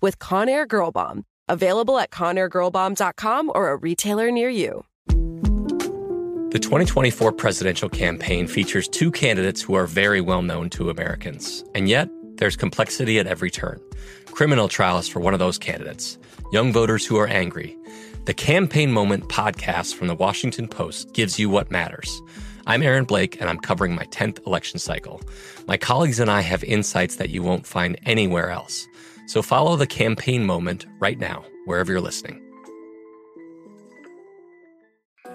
with Conair Girl Bomb. Available at ConairGirlBomb.com or a retailer near you. The 2024 presidential campaign features two candidates who are very well known to Americans. And yet, there's complexity at every turn. Criminal trials for one of those candidates, young voters who are angry. The Campaign Moment podcast from the Washington Post gives you what matters. I'm Aaron Blake, and I'm covering my 10th election cycle. My colleagues and I have insights that you won't find anywhere else. So follow the campaign moment right now, wherever you're listening.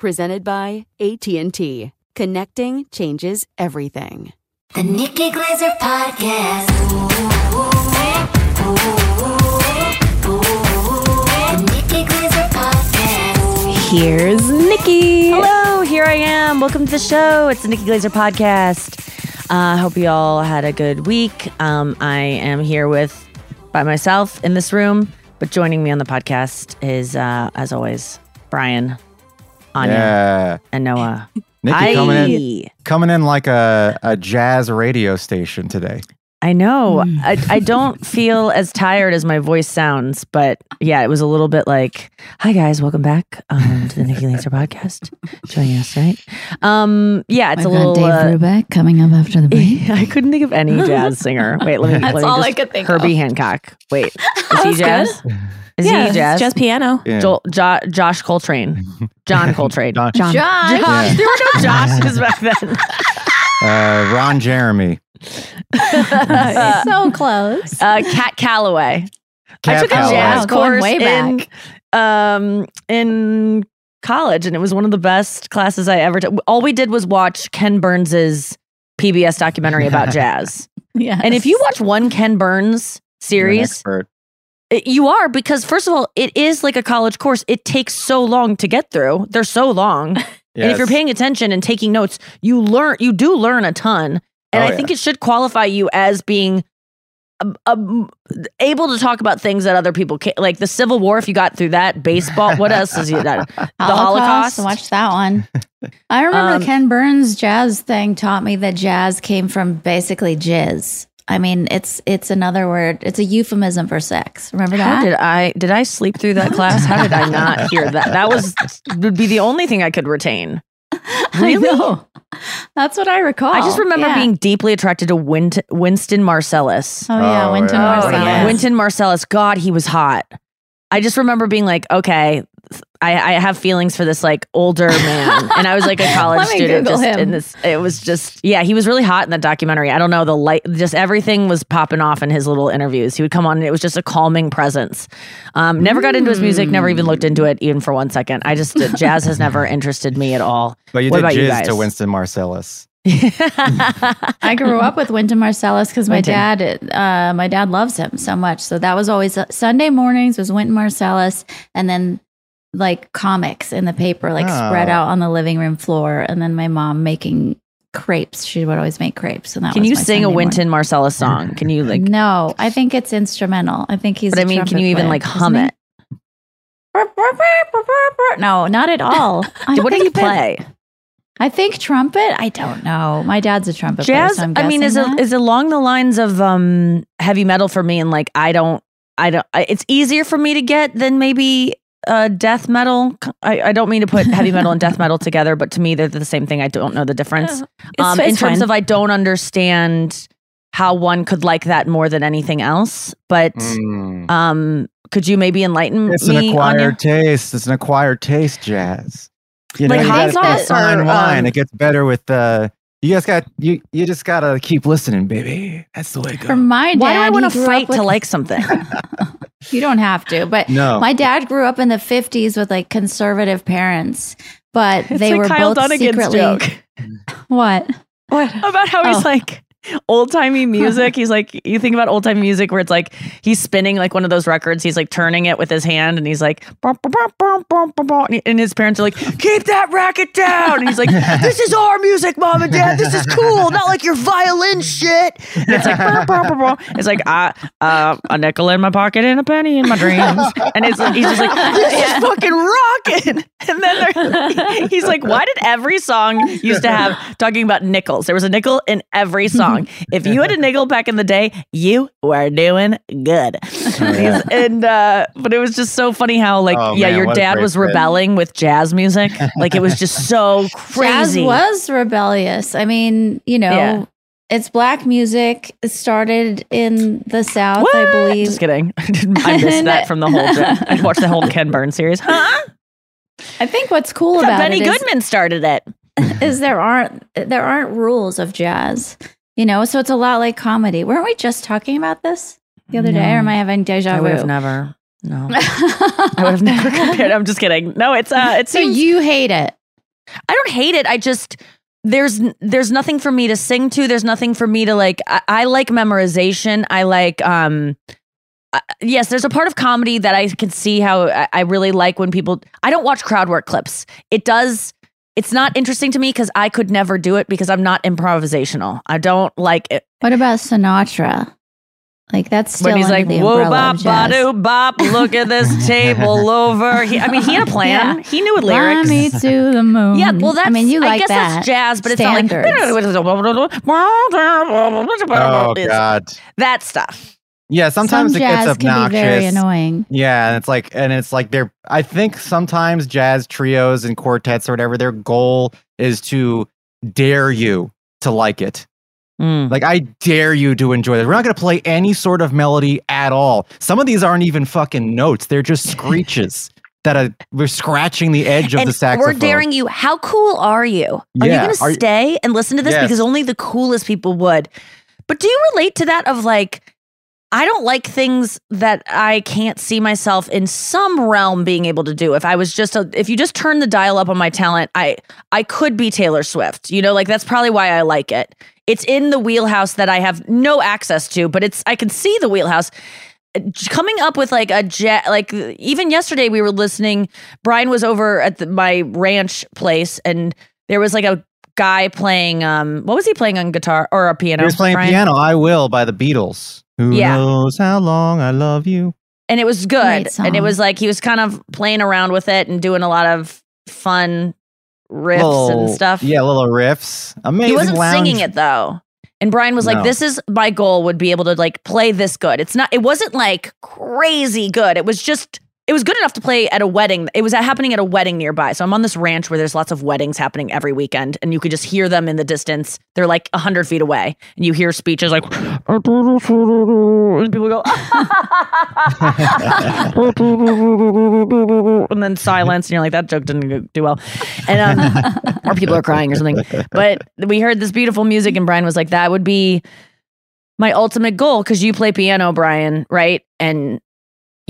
Presented by AT&T. Connecting changes everything. The Nikki Glaser Podcast. Ooh, ooh, ooh, the Nikki Glaser Podcast. Here's Nikki. Hello, here I am. Welcome to the show. It's the Nikki Glaser podcast. I uh, hope you all had a good week. Um, I am here with by myself in this room, but joining me on the podcast is, uh, as always, Brian, Anya, Yeah. and Noah. Nikki coming in, coming in like a, a jazz radio station today. I know. Hmm. I, I don't feel as tired as my voice sounds, but yeah, it was a little bit like, "Hi guys, welcome back um, to the Nikki Laser podcast. Joining us tonight." Um, yeah, it's We've a little. got Dave uh, Brubeck coming up after the break. I couldn't think of any jazz singer. Wait, let me. That's let me all just, I could think Herbie of. Hancock. Wait, is he jazz? good. Is yeah, he it's jazz? just piano. Yeah. Joel, jo- Josh Coltrane, John Coltrane. John- John. Josh. Yeah. There were no Joshes back then. Uh, Ron Jeremy. so close. Uh, Cab Calloway. I Cat took a jazz Wow, course way in um in college, and it was one of the best classes I ever took. All we did was watch Ken Burns's PBS documentary about jazz. Yeah. And if you watch one Ken Burns series, it- you are because first of all, it is like a college course. It takes so long to get through. They're so long. And if you're paying attention and taking notes, you learn you do learn a ton. And Oh, I yeah. think it should qualify you as being um, um, able to talk about things that other people can't. Like the Civil War, if you got through that, baseball, what else is you that? The Holocaust. Watch that one. I remember Um, the Ken Burns jazz thing taught me that jazz came from basically jizz. I mean, it's it's another word. It's a euphemism for sex. Remember How that? did I did I sleep through that class? How did I not hear that? That was would be the only thing I could retain. Really? I know. That's what I recall. I just remember Yeah. being deeply attracted to Win- Winston Marsalis. Oh yeah, Oh, Wynton yeah. Marsalis. yeah. Wynton Marsalis, God, he was hot. I just remember being like, okay, I, I have feelings for this like older man, and I was like a college Let me student. Google Just him. in this, it was just yeah, he was really hot in that documentary. I don't know the light, just everything was popping off in his little interviews. He would come on, and it was just a calming presence. Um, never got into his music, never even looked into it even for one second. I just jazz has never interested me at all. But you What did about you jizz to guys? Winston Marsalis. I grew up with Wynton Marsalis because my Wynton. dad, uh, my dad loves him so much. So that was always Sunday mornings was Wynton Marsalis, and then like comics in the paper, like spread Oh. out on the living room floor, and then my mom making crepes. She would always make crepes, and that Can was you my sing a Sunday Wynton Marsalis song? Can you like? No, I think it's instrumental. I think he's. But a I mean, can you even player, like hum it? No, not at all. I what do think you play? I think trumpet. I don't know. My dad's a trumpet player. Jazz. so I'm I mean, is guessing it that. is along the lines of um heavy metal for me, and like I don't, I don't. It's easier for me to get than maybe uh death metal. I, I don't mean to put heavy metal and death metal together, but to me they're the same thing. I don't know the difference. um, in it's terms fine. of I don't understand how one could like that more than anything else. But Mm. um, could you maybe enlighten It's an me on your? acquired taste. It's an acquired taste, jazz. You know, Like you hot gotta fine wine. um, it gets better with uh you guys got you you just gotta keep listening, baby. That's the way it goes. For goes. my dad, Why do I want to fight with- to like something? You don't have to, but No. my dad grew up in the 50s with like conservative parents, but It's they like were Kyle both Dunnigan's secretly joke. what? What about how he's Oh. like old timey music? He's like you think about old timey music where it's like he's spinning like one of those records. He's like turning it with his hand, and he's like, and his parents are like, keep that racket down. And he's like, this is our music, mom and dad. This is cool, not like your violin shit. And it's like, it's like uh, uh, a nickel in my pocket and a penny in my dreams, and it's like, he's just like, this is fucking rocking. And then he's like, why did every song used to have talking about nickels? There was a nickel in every song. If you had a nickel back in the day, you were doing good. He's- and uh, but it was just so funny how like Oh, yeah, man, your dad great was friend. rebelling with jazz music. Like it was just so crazy. Jazz was rebellious. I mean, you know, Yeah. it's black music. It started in the South, What? I believe. Just kidding. I missed that from the whole. I watched the whole Ken Burns series. Huh? I think what's cool about Benny it is- Goodman started it. is there aren't there aren't rules of jazz. You know, so it's a lot like comedy. Weren't we just talking about this the other day, or am I having deja vu? I would have never. No, I would have never compared. I'm just kidding. No, it's uh, it's so you hate it. I don't hate it. I just there's there's nothing for me to sing to. There's nothing for me to like. I, I like memorization. I like um. I- yes, there's a part of comedy that I can see how I, I really like when people. I don't watch crowd work clips. It does. It's not interesting to me because I could never do it because I'm not improvisational. I don't like it. What about Sinatra? Like that's still when he's like, the whoa, bop, of jazz. ba bop, look at this table over. He, I mean, he had a plan. Yeah. He knew Fly lyrics. me to the moon. Yeah, well, that's. I mean, you I like guess that. that's jazz, but Standards. it's not like. Oh God. That stuff. Yeah, sometimes Some it gets jazz can obnoxious. be very annoying. Yeah, and it's like and it's like they're I think sometimes jazz trios and quartets or whatever, their goal is to dare you to like it. Mm. Like I dare you to enjoy this. We're not gonna play any sort of melody at all. Some of these aren't even fucking notes. They're just screeches that are we're scratching the edge of and the saxophone. we're daring you. How cool are you? Are you going are to you- stay and listen to this Yes. because only the coolest people would? But do you relate to that of like, I don't like things that I can't see myself in some realm being able to do. If I was just a, if you just turn the dial up on my talent, I I could be Taylor Swift. You know, like that's probably why I like it. It's in the wheelhouse that I have no access to, but it's I can see the wheelhouse coming up with like a jet like even yesterday we were listening brian was over at the, my ranch place and there was like a guy playing um what was he playing on guitar or a piano He was playing Brian? piano, I Will by the Beatles. Who Yeah. knows how long I love you? and it was good and it was like he was kind of playing around with it and doing a lot of fun riffs Little- and stuff Yeah, little riffs. Amazing. he wasn't lounge. singing it though and brian was like No. this is my goal would be able to like play this good it's not it wasn't like crazy good it was just it was good enough to play at a wedding. It was happening at a wedding nearby. So i'm on this ranch where there's lots of weddings happening every weekend and you could just hear them in the distance. They're like 100 feet away and you hear speeches like and people go and then silence and you're like that joke didn't do well. And um or people are crying or something. But we heard this beautiful music and brian was like that would be my ultimate goal because you play piano brian right? And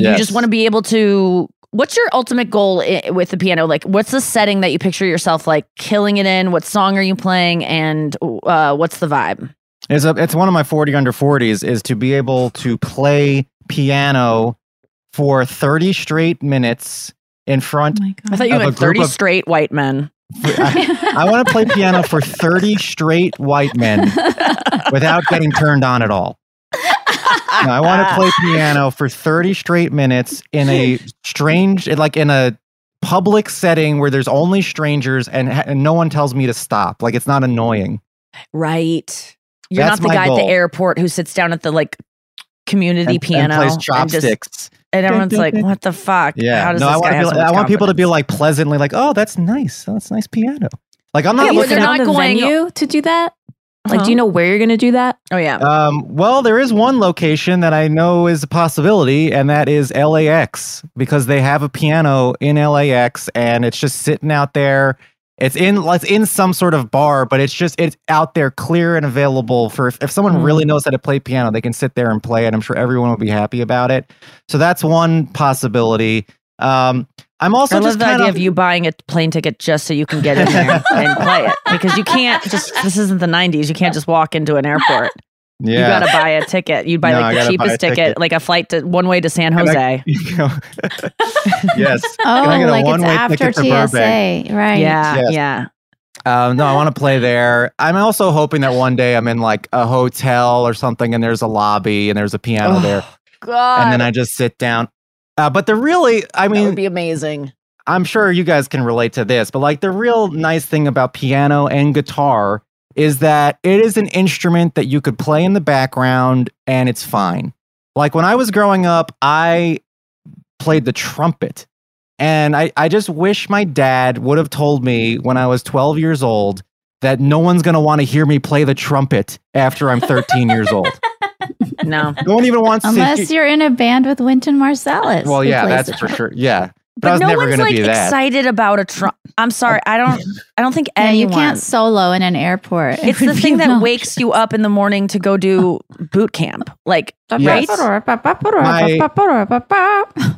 you just want to be able to what's your ultimate goal i- with the piano? Like what's the setting that you picture yourself like killing it in? What song are you playing? And uh, what's the vibe? It's a, it's one of my 40 under 40s is to be able to play piano for 30 straight minutes in front. Oh i thought you Of meant 30 of- straight white men. I, I want to play piano for 30 straight white men without getting turned on at all. No, I want to play piano for 30 straight minutes in a strange, like in a public setting where there's only strangers and, and no one tells me to stop. Like it's not annoying. Right. You're That's not the my guy at the airport who sits down at the like community And- piano and plays chopsticks. And, everyone's like, "What the fuck? Yeah. How does no, this I want, guy have people, so much I want people to be like pleasantly like, oh, that's nice. Oh, that's nice piano. Like I'm not but looking they're not going venue to do that. Like, do you know where you're going to do that? Oh yeah. Um, well, there is one location that I know is a possibility, and that is LAX because they have a piano in LAX, and it's just sitting out there. It's in it's in some sort of bar, but it's just it's out there, clear and available for if, if someone Mm-hmm. really knows how to play piano, they can sit there and play it. I'm sure everyone will be happy about it. So that's one possibility. Um, I'm also I love just the idea of of you buying a plane ticket just so you can get in there and play it because you can't just. This isn't the '90s. You can't just walk into an airport. You gotta buy a ticket. You'd buy No, like the cheapest ticket, ticket. like a flight to one way to San Jose. I- you know, yes. Oh, Can I get a like it's one-way after ticket to TSA, Burbank? right? yeah, Yes. yeah. Um, no, I want to play there. I'm also hoping that one day I'm in like a hotel or something, and there's a lobby and there's a piano Oh, there, God, and then I just sit down. Uh, but the really, I mean, that would be amazing. I'm sure you guys can relate to this, but like the real nice thing about piano and guitar is that it is an instrument that you could play in the background and it's fine. Like when I was growing up, I played the trumpet. And I, I just wish my dad would have told me when I was 12 years old that no one's going to want to hear me play the trumpet after I'm 13 years old. No, No one even wants to Unless to. you're in a band with Wynton Marsalis. Well, yeah, that's for sure. Yeah. But, but I was no never one's like be that. excited about a Trump. I'm sorry, I don't. I don't think Yeah, anyone. you can't solo in an airport. It It's the thing that obnoxious. wakes you up in the morning to go do boot camp. Like, Yes. My,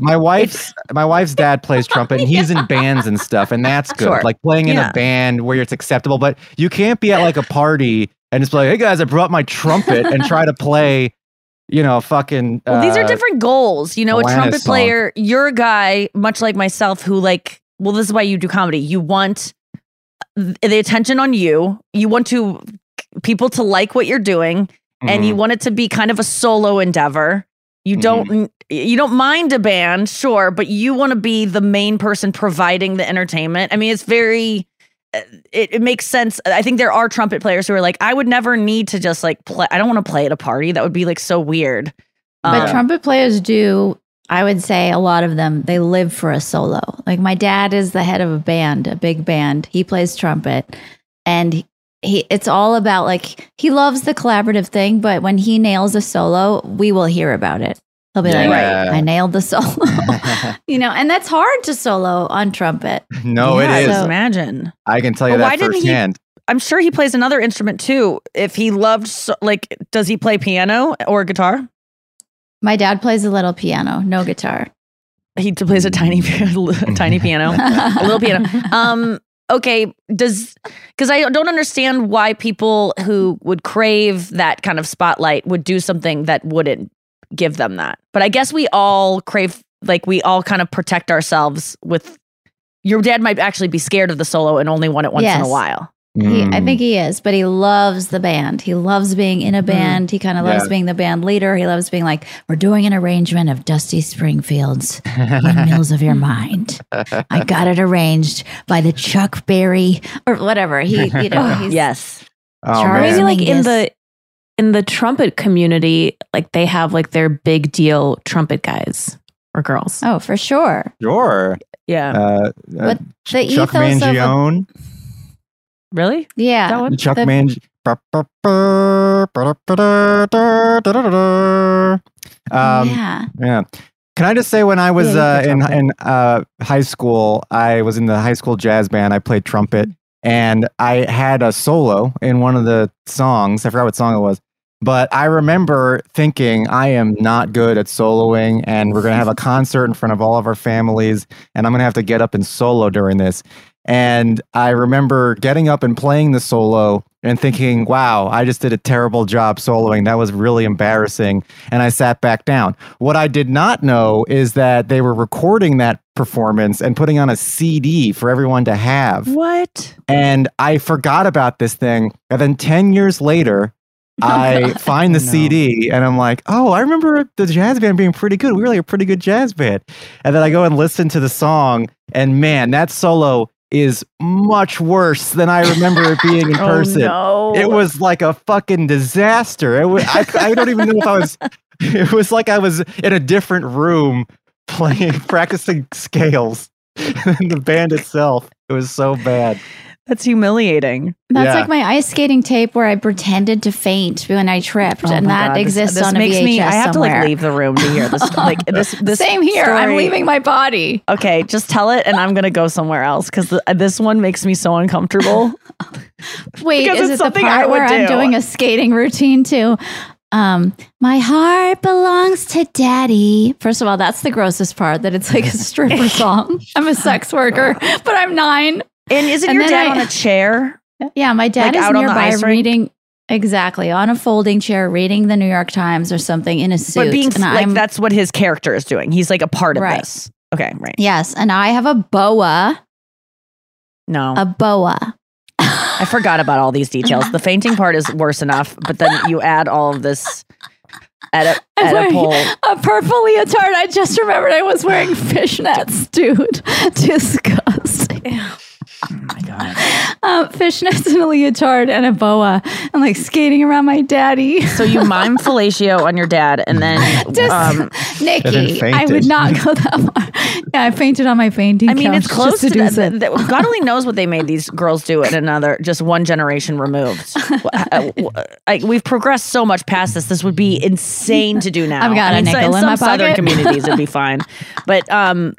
my wife's my wife's dad plays trumpet and he's in bands and stuff and that's good Sure. like playing in Yeah. a band where it's acceptable but you can't be at like a party and just be like hey guys i brought my trumpet and try to play you know fucking well, these are uh, different goals. You know, a trumpet song. player. You're a guy, much like myself, who like. Well, this is why you do comedy. You want the attention on you. You want to people to like what you're doing, and you mhm. want it to be kind of a solo endeavor. You Mm-hmm. don't you don't mind a band, sure, but you want to be the main person providing the entertainment. I mean, it's very it, it makes sense. I think there are trumpet players who are like, I would never need to just like play. I don't want to play at a party. That would be like so weird. But Um, trumpet players do, I would say a lot of them, they live for a solo. Like my dad is the head of a band, a big band. He plays trumpet and he- he it's all about like he loves the collaborative thing, but when he nails a solo, we will hear about it. He'll be like, Yeah. I nailed the solo. you know, and that's hard to solo on trumpet. no yeah, it is so- imagine. i can tell you But why that didn't he- firsthand I'm sure he plays another instrument too. If he loved, so, like, does he play piano or guitar? My dad plays a little piano, no guitar. He plays a tiny, a tiny piano, a little piano. Um, okay, does because I don't understand why people who would crave that kind of spotlight would do something that wouldn't give them that. But I guess we all crave, like, we all kind of protect ourselves with. Your dad might actually be scared of the solo and only want it once in a Yes. while. He, I Mm. think he is, but he loves the band. He loves being in a band. He kind of loves Yeah. being the band leader. He loves being like, we're doing an arrangement of Dusty Springfield's Windmills of Your Mind. I got it arranged by the Chuck Berry or whatever. He, you know, he's Yes. oh, Charlie- man. Maybe like in the in the trumpet community, like they have like their big deal trumpet guys or girls. Oh, for sure. sure Yeah. uh, uh, But the chuck ethos of a- mangione really? Yeah. That one? chuck the- Mangi- um, yeah. Yeah. Can I just say when I was Yeah, uh, in in uh, high school, I was in the high school jazz band. I played trumpet, and I had a solo in one of the songs. I forgot what song it was, but I remember thinking, I am not good at soloing, and we're gonna have a concert in front of all of our families, and I'm gonna have to get up and solo during this. And I remember getting up and playing the solo and thinking, wow, I just did a terrible job soloing. That was really embarrassing. And I sat back down. What I did not know is that they were recording that performance and putting on a CD for everyone to have. What? And I forgot about this thing. And then 10 years later, oh, I find the CD and I'm like, oh, I remember the jazz band being pretty good. We were like a pretty good jazz band. And then I go and listen to the song, and man, that solo is much worse than I remember it being in Oh, person. no. It was like a fucking disaster. It was, I, I don't even know if I was. It was like I was in a different room playing, practicing scales than the band itself. It was so bad. That's humiliating. That's Yeah. like my ice skating tape where I pretended to faint when I tripped, Oh and that God, exists this on a makes VHS me. I have somewhere. to like leave the room to hear this. Like this. This Same here. I'm leaving my body. Okay, just tell it, and I'm gonna go somewhere else because this one makes me so uncomfortable. Wait, is it's it the part would where I'm doing a skating routine too? Um, my heart belongs to daddy. First of all, that's the grossest part that it's like a stripper song. I'm a sex worker, but I'm nine. And isn't And your dad I- on a chair? Yeah, my dad Like is out on the nearby ice rink? reading exactly on a folding chair, reading the New York Times or something in a suit. But being and like I'm- that's what his character is doing. He's like a part of Right. this. Okay, right. yes, and I have a boa, No, a boa. I forgot about all these details. The fainting part is worse enough, but then you add all of this edit, I'm wearing Oedipal. a purple leotard. I just remembered I was wearing fishnets, dude. Disgusting. Oh my god! Um, fishnets and a leotard and a boa and like skating around my daddy. So you mime fellatio on your dad, and then Just, um, Nikki, I would not go that far. Yeah, I fainted on my fainting. I mean, couch it's close to, to, that, that- that- God only knows what they made these girls do in another, just one generation removed. Uh, I- we've progressed so much past this. This would be insane to do now. I've got I a mean, so- nickel in some my southern pocket. communities it'd be fine, but um,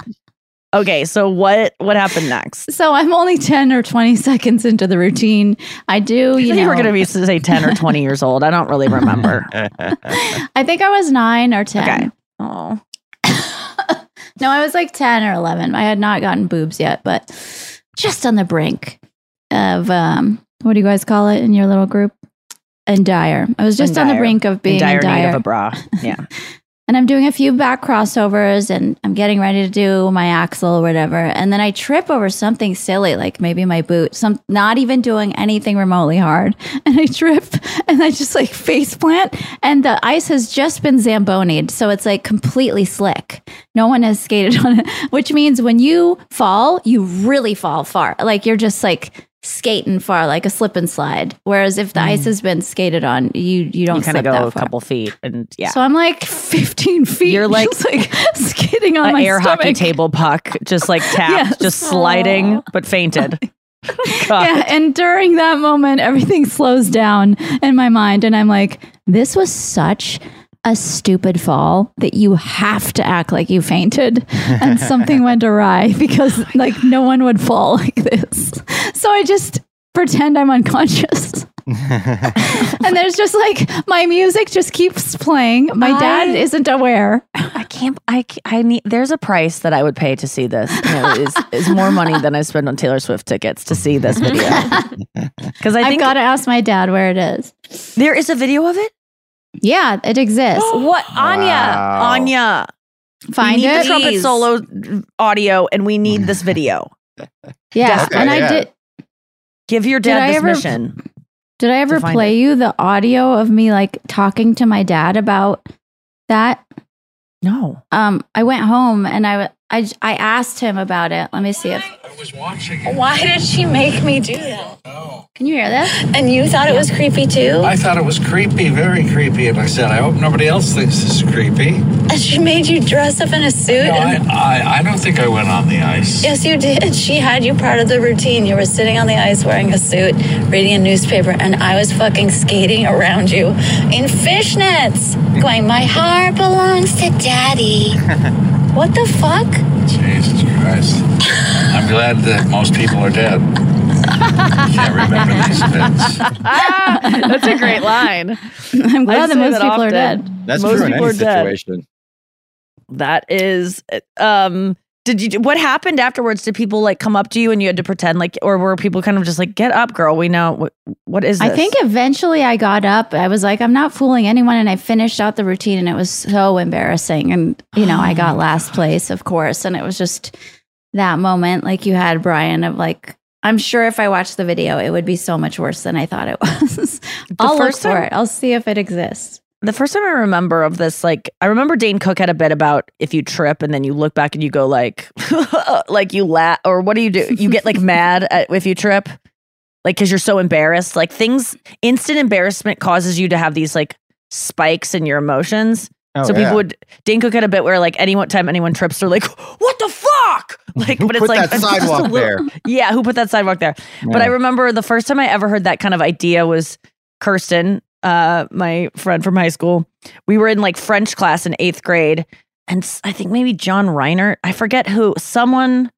okay. So what what happened next? So I'm only 10 or 20 seconds into the routine. I do, I you think know, we're going to be say ten or twenty years old. I don't really remember. I think I was nine or 10. Okay. Oh, No, I was like 10 or 11. I had not gotten boobs yet, but just on the brink of, um, what do you guys call it in your little group? And dire. I was just In on the brink of being in dire, in need of a bra. Yeah. And I'm doing a few back crossovers and I'm getting ready to do my axel or whatever. And then I trip over something silly, like maybe my boot, some not even doing anything remotely hard. And I trip and I just like face plant and the ice has just been zambonied. So it's like completely slick. No one has skated on it, which means when you fall, you really fall far. Like you're just like skating far, like a slip and slide. Whereas if the ice has been skated on, you you don't Mm. You kind of slip go that a far. couple feet, and yeah. So I'm like 15 feet. You're like- just like skating on my air hockey table puck, just like tap, Yes. just sliding, but fainted. Yeah, and during that moment, everything slows down in my mind, and I'm like, "This was such a stupid fall that you have to act like you fainted, and something went awry because oh like no one would fall like this." So I just pretend I'm unconscious. and there's just like my music just keeps playing. My dad isn't aware. I can't. I I need. There's a price that I would pay to see this. Is is more money than I spend on Taylor Swift tickets to see this video. Because I I've got to ask my dad where it is. there is a video of it. Yeah, it exists. what Anya? Wow. Anya, Find we need it. the trumpet Please. solo audio, and we need this video. Yeah, Okay, and I yeah. did. Give your Did dad I this ever- mission. Did I ever find play you the audio of me like talking to my dad about that? No. Um, I went home and I, w- I, j- I asked him about it. Let me see if. Why did she make me do that? Oh. Can you hear this? And you thought it was creepy too? I thought it was creepy, very creepy, and I said, I hope nobody else thinks this is creepy. And she made you dress up in a suit? No, I, and- I, I don't think I went on the ice. yes, you did. She had you part of the routine. You were sitting on the ice wearing a suit, reading a newspaper, and I was fucking skating around you in fishnets, going, My heart belongs to daddy. what the fuck? Jesus Christ. I'm glad that most people are dead. Can't remember these events. That's a great line. I'm glad that most that people are dead. That's Most true in people any are dead. That is, um, did you? What happened afterwards? Did people like come up to you and you had to pretend like, or were people kind of just like, "Get up, girl. We know what. What is this?" I think eventually I got up. I was like, I'm not fooling anyone. And I finished out the routine and it was so embarrassing. And, you know, I oh. got last place, of course. And it was just that moment, like you had, Brian, of like, I'm sure if I watched the video, it would be so much worse than I thought it was. I'll look for time- it. I'll see if it exists. The first time I remember of this, like I remember Dane Cook had a bit about if you trip and then you look back and you go like, like you laugh or what do you do? You get like mad at, if you trip, like because you're so embarrassed. Like things, instant embarrassment causes you to have these like spikes in your emotions. Oh, so yeah. people would Dane Cook had a bit where like any time anyone trips, they're like, "What the fuck?" Like, but it's put like that it's just a sidewalk little- there? Yeah, who put that sidewalk there? But I remember the first time I ever heard that kind of idea was Kirsten, uh, my friend from high school. We were in like French class in eighth grade, and I think maybe John Reiner, I forget who, someone,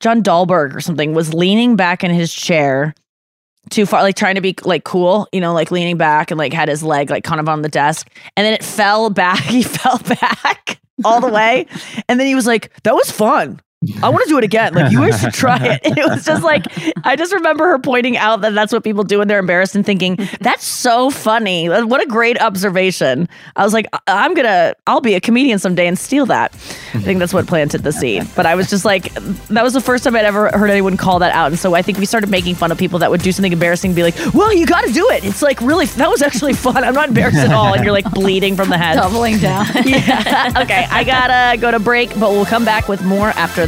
John Dahlberg or something, was leaning back in his chair too far, like trying to be like cool, you know, like leaning back and like had his leg like kind of on the desk, and then it fell back. He fell back all the way, and then he was like, "That was fun." I want to do it again. Like you guys should try it. And it was just like I just remember her pointing out that that's what people do when they're embarrassed and thinking that's so funny. What a great observation. I was like, I- I'm gonna, I'll be a comedian someday and steal that. I think that's what planted the seed. But I was just like, that was the first time I'd ever heard anyone call that out. And so I think we started making fun of people that would do something embarrassing and be like, well, you got to do it. It's like really, that was actually fun. I'm not embarrassed at all. And you're like bleeding from the head. Doubling down. yeah. Okay. I gotta go to break, but we'll come back with more after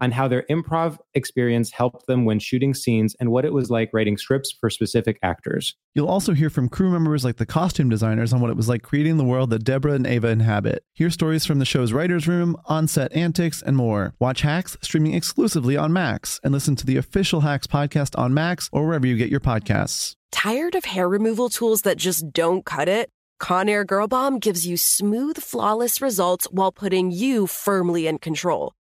on how their improv experience helped them when shooting scenes and what it was like writing scripts for specific actors. You'll also hear from crew members like the costume designers on what it was like creating the world that Deborah and Ava inhabit. Hear stories from the show's writer's room, on set antics, and more. Watch Hacks streaming exclusively on Max and listen to the official Hacks podcast on Max or wherever you get your podcasts. Tired of hair removal tools that just don't cut it? Conair Girl Bomb gives you smooth, flawless results while putting you firmly in control.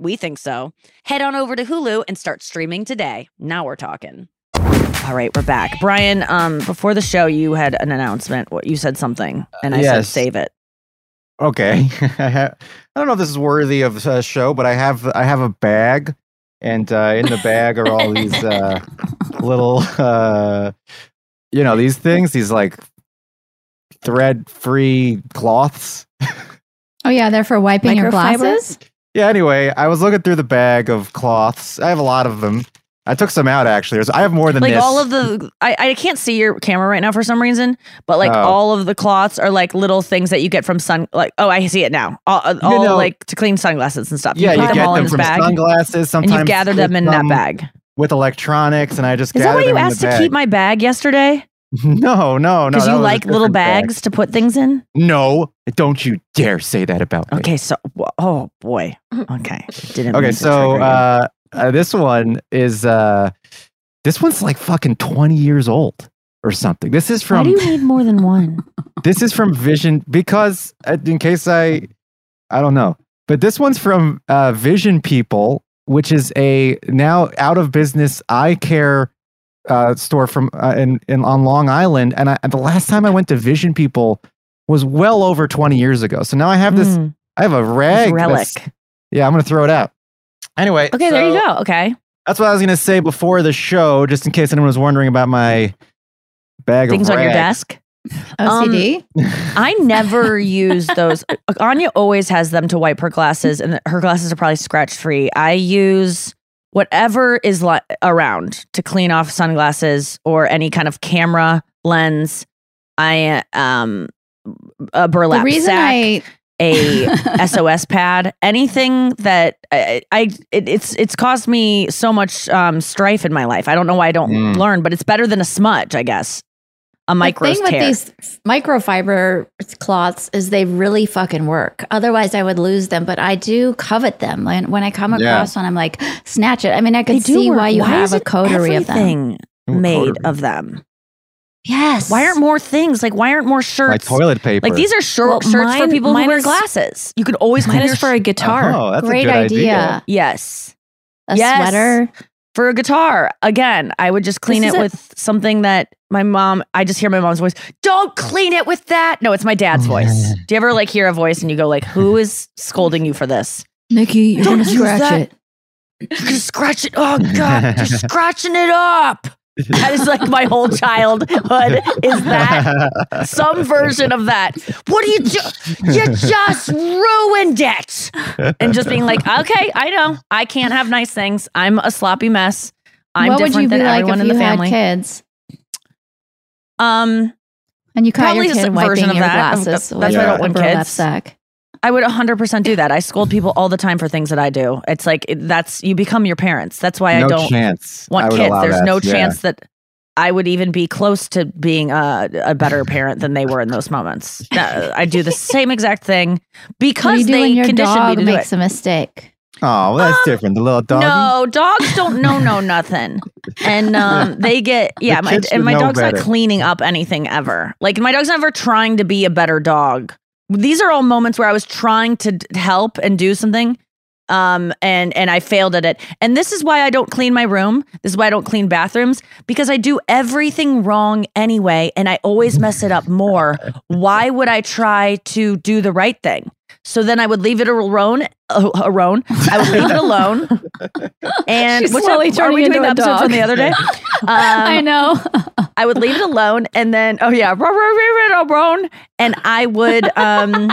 We think so. Head on over to Hulu and start streaming today. Now we're talking. All right, we're back. Brian, um, before the show, you had an announcement. What you said something, and I said yes. save it. Okay. I ha- I don't know if this is worthy of a show, but I have I have a bag, and uh, in the bag are all these uh, little, uh, you know, these things, these like thread-free cloths. Oh yeah, they're for wiping your Microfiber? glasses. Yeah. Anyway, I was looking through the bag of cloths. I have a lot of them. I took some out actually. There's, I have more than like this. all of the I, I can't see your camera right now for some reason but like Oh. all of the cloths are like little things that you get from sun like oh i see it now all, uh, all know- like to clean sunglasses and stuff yeah, you put get them all in them this from bag sunglasses. and Sometimes you gather them with in that some- bag with electronics, and I just is that why you them in the asked to bag. keep my bag yesterday No, no, no. because you like little different bag. bags to put things in No, don't you dare say that about me. okay so oh boy okay didn't Okay, so uh, uh, this one is uh, this one's like fucking twenty years old or something. This is why from do you need more than one this is from Vision because uh, in case I I don't know, but this one's from uh, Vision People, which is a now out of business eye care uh, store from uh, in, in on Long Island. And I, the last time I went to Vision People was well over twenty years ago. So now I have this. Mm, I have a rag relic that's- Yeah, I'm gonna throw it out. Anyway, okay there you go okay That's what I was gonna say before the show, just in case anyone was wondering about my bag of things of on your desk OCD. I never use those. Anya always has them to wipe her glasses, and her glasses are probably scratch free. I use whatever is li- around to clean off sunglasses or any kind of camera lens. I um a burlap the sack, I a SOS pad, anything that I, I it, it's it's caused me so much um strife in my life. I don't know why I don't Mm. learn, but it's better than a smudge, I guess. A micro the thing with these microfiber cloths is they really fucking work. Otherwise, I would lose them. But I do covet them. When when I come Yeah. across one, I'm like, snatch it. I mean, I They could see work. why you have a coterie of them. everything made of them. Yes. Why aren't more things? Like why aren't more shirts? Like toilet paper. like these are short Well, shirts for people who wear is- glasses. You could always Mine clean your is for a guitar. Oh, that's great a good idea? idea. yes. A Yes. sweater. For a guitar, again, I would just clean This it is a- with something that my mom. I just hear my mom's voice. Don't clean it with that. No, it's my dad's oh, voice. Do you ever like hear a voice and you go like, "Who is scolding you for this?" Nikki, you're Don't gonna scratch that. it. You're gonna scratch it. Oh God, you're scratching it up. That is like my whole childhood. Is that some version of that? What do you do? You just ruined it. And just being like, okay, I know, I can't have nice things. I'm a sloppy mess. I'm what would different you be than like everyone if in you the had family. kids Um, and you caught Probably your just kid a version wiping of your that. Glasses? that's why I don't want kids. sack? I would 100% do that. I scold people all the time for things that I do. It's like it- that's you become your parents. That's why I don't chance. Want would kids. There's that. no Yeah. chance that I would even be close to being a, a better parent than they were in those moments. Uh, I do the same exact thing because they when your conditioned dog me to do makes it. a mistake? Oh, well, that's different. The little dog. No, dogs don't know no nothing, and um, they get yeah. My, and my dog's better. not cleaning up anything ever. Like my dog's never trying to be a better dog. These are all moments where I was trying to d- help and do something, um, and and I failed at it. And this is why I don't clean my room. This is why I don't clean bathrooms because I do everything wrong anyway, and I always mess it up more. Why would I try to do the right thing? So then I would leave it alone. Uh, alone. I would leave it alone. And She's what's slowly that, are we doing into the episode from the other day? I Um, know. I would leave it alone, and then oh yeah, and I would um,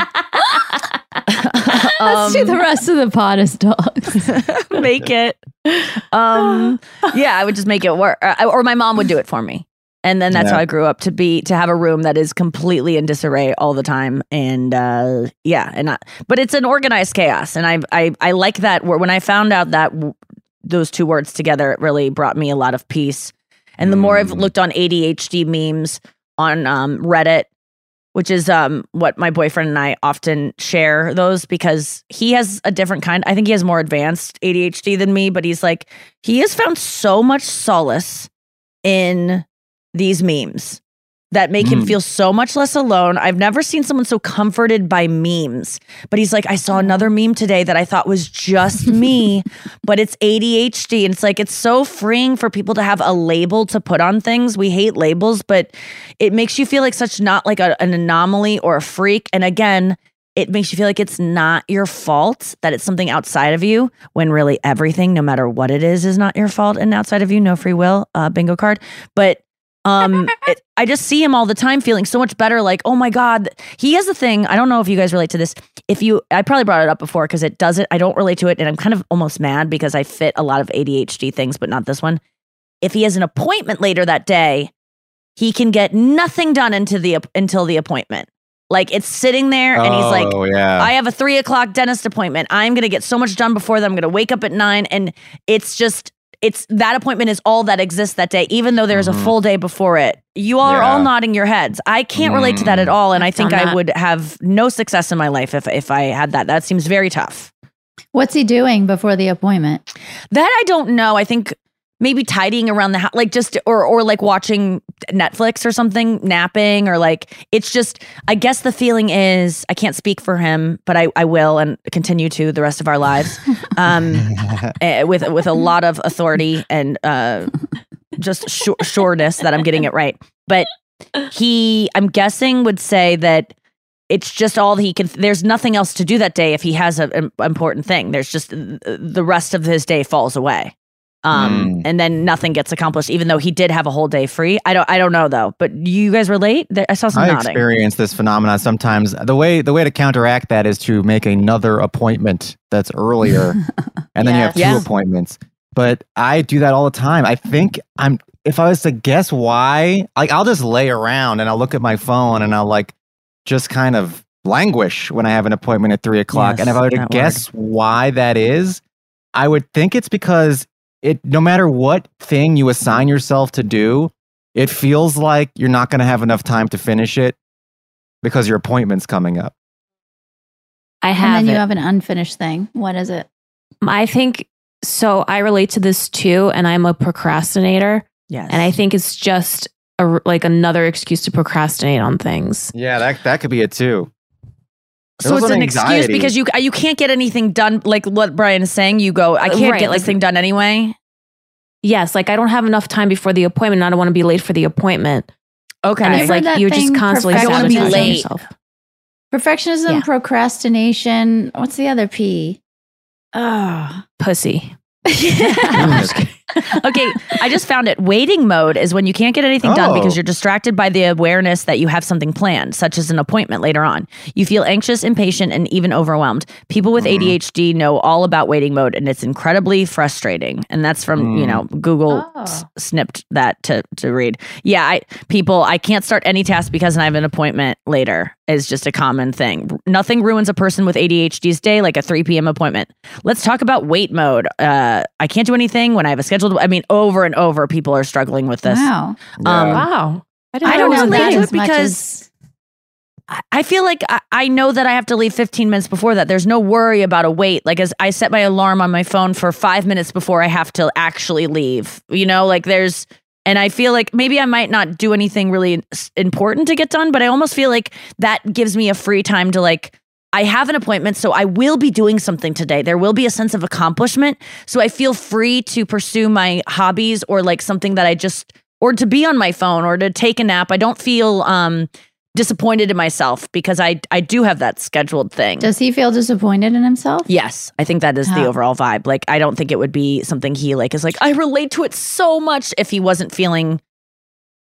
Let's do the um, rest of the pod as dogs. make it. Um, yeah, I would just make it work, or, or my mom would do it for me, and then that's Yeah. how I grew up to be to have a room that is completely in disarray all the time, and uh, yeah, and I, but it's an organized chaos, and I I I like that. word. When I found out that w- those two words together, it really brought me a lot of peace. And the more I've Mm. looked on ADHD memes on um, Reddit, which is um, what my boyfriend and I often share those because he has a different kind. I think he has more advanced ADHD than me, but he's like, he has found so much solace in these memes that make him Mm. feel so much less alone. I've never seen someone so comforted by memes. But he's like, I saw another meme today that I thought was just me, but it's ADHD. And it's like, it's so freeing for people to have a label to put on things. We hate labels, but it makes you feel like such not like a, an anomaly or a freak. And again, it makes you feel like it's not your fault that it's something outside of you when really everything, no matter what it is, is not your fault and outside of you. No free will, uh, bingo card. But um, it, I just see him all the time feeling so much better. Like, oh my God. He has the thing. I don't know if you guys relate to this. If you, I probably brought it up before because it doesn't, I don't relate to it. And I'm kind of almost mad because I fit a lot of ADHD things, but not this one. If he has an appointment later that day, he can get nothing done into the, until the appointment. Like it's sitting there and he's like, Oh, yeah. I have a three o'clock dentist appointment. I'm going to get so much done before that. I'm going to wake up at nine. And it's just, it's that appointment is all that exists that day, even though there's a mm-hmm. full day before it. You all are all nodding your heads. I can't relate to that at mm. all. And I I've think I would have no success in my life if, if I had that. That seems very tough. What's he doing before the appointment? That I don't know. I think maybe tidying around the house, like just or or like watching Netflix or something, napping or like it's just. I guess the feeling is I can't speak for him, but I I will and continue to the rest of our lives, um, eh, with with a lot of authority and uh, just sure, sureness that I'm getting it right. But he, I'm guessing, would say that it's just all he can there's nothing else to do that day if he has an important thing there's just the rest of his day falls away um and then nothing gets accomplished even though he did have a whole day free i don't i don't know though but you guys relate i saw some I nodding experience this phenomenon sometimes. The way the way to counteract that is to make another appointment that's earlier, and then you have two Yes. Appointments. But I do that all the time. I think I'm. If I was to guess why, like I'll just lay around and I'll look at my phone and I'll like just kind of languish when I have an appointment at three o'clock. and if I were to guess why that is, I would think it's because it. No matter what thing you assign yourself to do, it feels like you're not going to have enough time to finish it because your appointment's coming up. I have. And have then you have an unfinished thing. What is it? I think so. I relate to this too, and I'm a procrastinator. Yes. And I think it's just a, like another excuse to procrastinate on things. Yeah, that that could be it too. So it's also an excuse because you uh, you can't get anything done like what brian is saying you go i can't Right, get like- this thing done anyway Yes, like I don't have enough time before the appointment. and I don't want to be late for the appointment. Okay. And it's like you're just constantly perfection- I don't wanna be sabotaging late. yourself. Perfectionism, Yeah. procrastination. What's the other P? Oh. Pussy. okay, I just found it. Waiting mode is when you can't get anything done Oh. because you're distracted by the awareness that you have something planned, such as an appointment later on. You feel anxious, impatient, and even overwhelmed. People with ADHD know all about waiting mode, and it's incredibly frustrating. And that's from you Mm. know Google s- snipped that to to read. Yeah, I people I can't start any task because I have an appointment later is just a common thing. Nothing ruins a person with ADHD's day like a 3 p.m. appointment. Let's talk about wait mode. Uh, I can't do anything when I have a scheduled. I mean, over and over, people are struggling with this. Wow. Um, wow. I didn't don't know relate that to as it because I- I feel like I, I know that I have to leave 15 minutes before that. There's no worry about a wait. Like as I set my alarm on my phone for five minutes before I have to actually leave. You know, like there's, and I feel like maybe I might not do anything really important to get done, but I almost feel like that gives me a free time to like. I have an appointment, so I will be doing something today. There will be a sense of accomplishment. So I feel free to pursue my hobbies or like something that I just, or to be on my phone or to take a nap. I don't feel um, disappointed in myself because I, I do have that scheduled thing. Does he feel disappointed in himself? Yes, I think that is the overall vibe. Like, I don't think it would be something he like is like. I relate to it so much if he wasn't feeling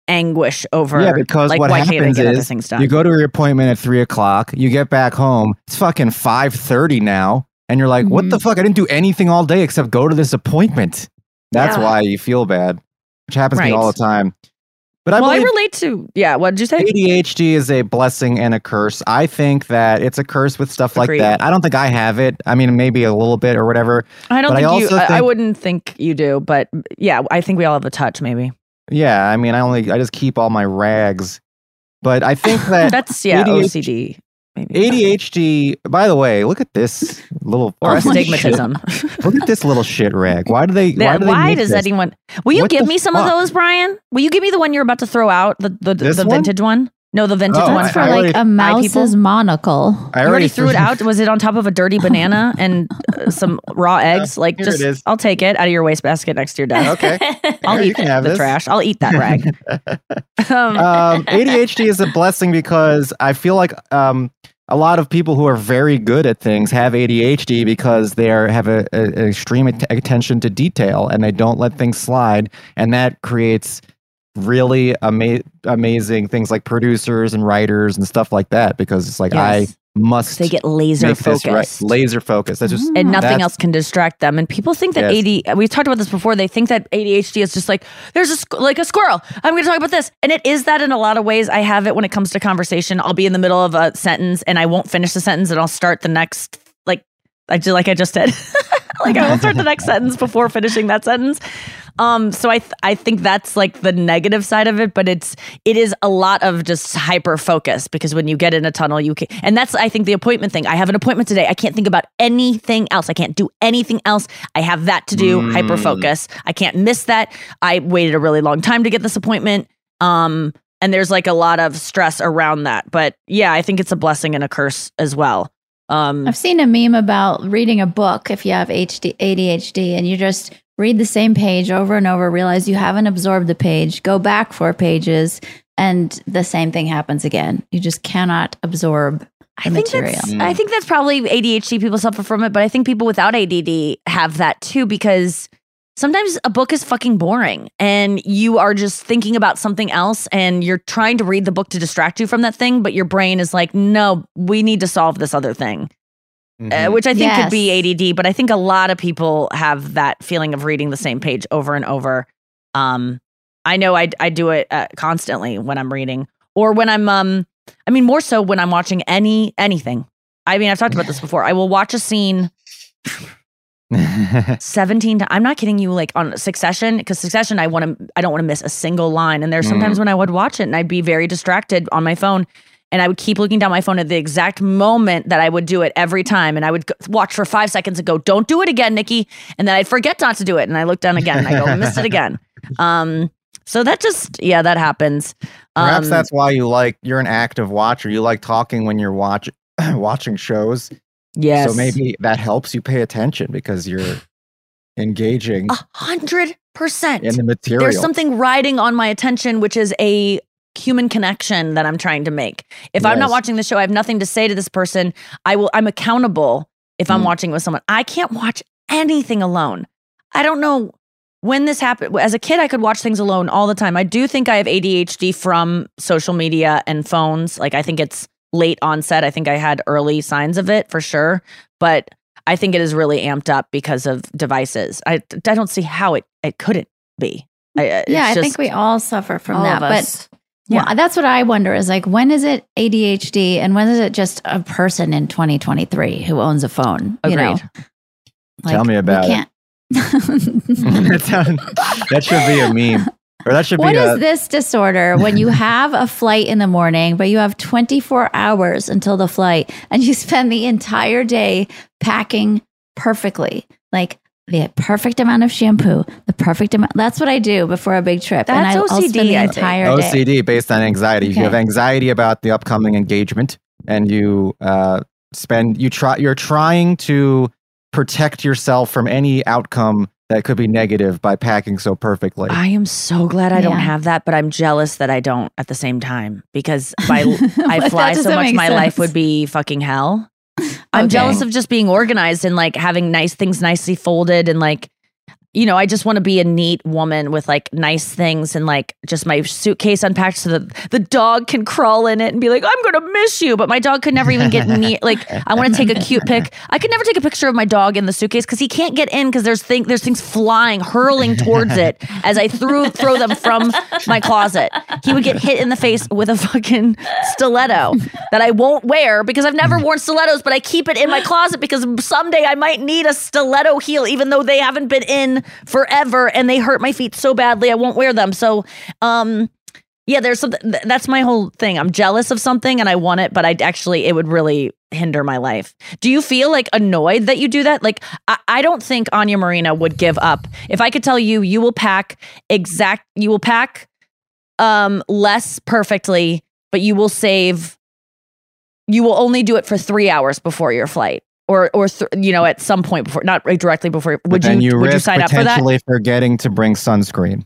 anguish over. yeah, because like, what why happens is you go to your appointment at three o'clock, you get back home, it's fucking five thirty now, and you're like, "What Mm-hmm. the fuck? I didn't do anything all day except go to this appointment." That's Yeah. why you feel bad, which happens to me all the time. But I well, I relate to. Yeah, what did you say? ADHD is a blessing and a curse. I think that it's a curse with stuff like Agreed. that. I don't think I have it. I mean, maybe a little bit or whatever. I don't but think I you. also I, I wouldn't think you do, but yeah, I think we all have a touch. Maybe Yeah, I mean, I only I just keep all my rags. But I think that that's yeah ADHD OCD. ADHD. By the way, look at this little Or astigmatism. Look at this little shit rag. Why do they? That- why do they why does this? anyone? Will you What give me some fuck? of those, Brian? Will you give me the one you're about to throw out? The the, the one? vintage one? No, the vintage Oh, one I- For I like already- a mouse's monocle. I You already threw it out. Was it on top of a dirty banana and uh, some raw eggs? Like, just. I'll take it out of your wastebasket next to your desk. Okay, I'll Here, you eat can have the this. trash. I'll eat that rag. um, um, ADHD is a blessing because I feel like um, a lot of people who are very good at things have ADHD because they are have a, a, an extreme at- attention to detail and they don't let things slide, and that creates really ama- amazing things like producers and writers and stuff like that because it's like Yes. I must They get laser this right. focused. laser focused. That's just and nothing else can distract them. And people think that Yes. AD. We've talked about this before. They think that ADHD is just like there's a like a squirrel. I'm going to talk about this, and it is that in a lot of ways. I have it when it comes to conversation. I'll be in the middle of a sentence and I won't finish the sentence, and I'll start the next like I do like I just did. like I will start the next sentence before finishing that sentence. Um, so I th- I think that's like the negative side of it, but it's it is a lot of just hyper focus because when you get in a tunnel, you can, and that's I think the appointment thing. I have an appointment today. I can't think about anything else. I can't do anything else. I have that to do. Mm. Hyper focus. I can't miss that. I waited a really long time to get this appointment. Um, and there's like a lot of stress around that. But yeah, I think it's a blessing and a curse as well. Um, I've seen a meme about reading a book if you have HD, ADHD and you just read the same page over and over, realize you haven't absorbed the page, go back four pages, and the same thing happens again. You just cannot absorb the I think material. that's I think that's probably ADHD people suffer from it, but I think people without ADD have that too because sometimes a book is fucking boring and you are just thinking about something else and you're trying to read the book to distract you from that thing, but your brain is like, no, we need to solve this other thing. Uh, which I think could be ADD, but I think a lot of people have that feeling of reading the same page over and over. Um, I know I I do it uh, constantly when I'm reading or when I'm um I mean more so when I'm watching any anything. I mean I've talked about this before. I will watch a scene 17 times. I'm not kidding you like on Succession because Succession I want to I don't want to miss a single line and there's sometimes Mm. when I would watch it and I'd be very distracted on my phone and I would keep looking down my phone at the exact moment that I would do it every time and I would go, watch for 5 seconds and go don't do it again Nikki and then I'd forget not to do it and I look down again and I go I missed it again. Um so that just yeah that happens. Perhaps Um, that's why you like you're an active watcher. You like talking when you're watch watching shows. Yes. So maybe that helps you pay attention because you're engaging A hundred percent in the material. There's something riding on my attention, which is a human connection that I'm trying to make. If I'm not watching the show, I have nothing to say to this person. I will. I'm accountable if I'm Mm. watching with someone. I can't watch anything alone. I don't know when this happened. As a kid, I could watch things alone all the time. I do think I have ADHD from social media and phones. Like I think it's late onset. I think I had early signs of it for sure, but I think it is really amped up because of devices. I I don't see how it it couldn't be. I, it's yeah, I think we all suffer from all that. of us. But well, that's what I wonder is like, when is it ADHD and when is it just a person in 2023 who owns a phone? You know, Agreed. Tell me about it. can't- that, sound- that should be a meme. Or that should What be is this disorder when you have a flight in the morning, but you have 24 hours until the flight and you spend the entire day packing perfectly? Like the perfect amount of shampoo, the perfect amount. That's what I do before a big trip. and That's I, I'll spend OCD, the I think. entire day. OCD based on anxiety. If you have anxiety about the upcoming engagement and you uh, spend you try you're trying to protect yourself from any outcome that could be negative by packing so perfectly. I am so glad I don't have that, but I'm jealous that I don't at the same time because my But I fly so much. make My life would be fucking hell. I'm Okay. jealous of just being organized and like having nice things nicely folded and like you know, I just want to be a neat woman with like nice things and like just my suitcase unpacked so that the dog can crawl in it and be like, I'm gonna miss you. But my dog could never even get near. Like, I want to take a cute pic. I could never take a picture of my dog in the suitcase because he can't get in because there's thing there's things flying, hurling towards it as I threw throw them from my closet. He would get hit in the face with a fucking stiletto that I won't wear because I've never worn stilettos, but I keep it in my closet because someday I might need a stiletto heel, even though they haven't been in forever and they hurt my feet so badly I won't wear them. So, um, yeah, there's something. That's my whole thing. I'm jealous of something and I want it, but I actually it would really hinder my life. Do you feel like annoyed that you do that? Like I, I don't think Anya Marina would give up. If I could tell you, you will pack exact. You will pack um less perfectly, but you will save. You will only do it for three hours before your flight, or or th- you know at some point before, not right directly before. Would you, you would you sign up for that? potentially forgetting to bring sunscreen.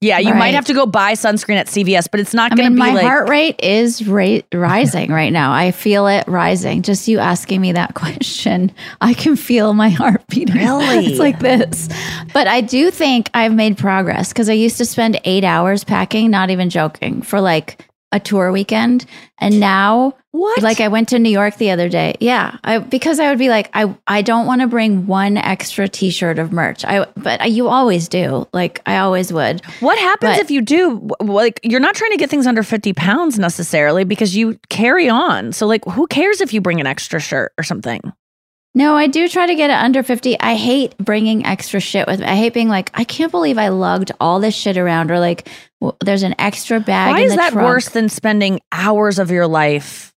Yeah, you might have to go buy sunscreen at CVS, but it's not going to be my like heart rate is ra- rising right now. I feel it rising. Just you asking me that question, I can feel my heart beating. Really? it's like this. But I do think I've made progress because I used to spend eight hours packing, not even joking, for like a tour weekend, and now. What? Like I went to New York the other day. Yeah, I because I would be like I I don't want to bring one extra T-shirt of merch. I but you always do. Like I always would. What happens But- if you do? Like, you're not trying to get things under 50 pounds necessarily because you carry on. So, like, who cares if you bring an extra shirt or something? No, I do try to get it under 50. I hate bringing extra shit with me. I hate being like, I can't believe I lugged all this shit around, or like, w- there's an extra bag. Why in is the that trunk. worse than spending hours of your life?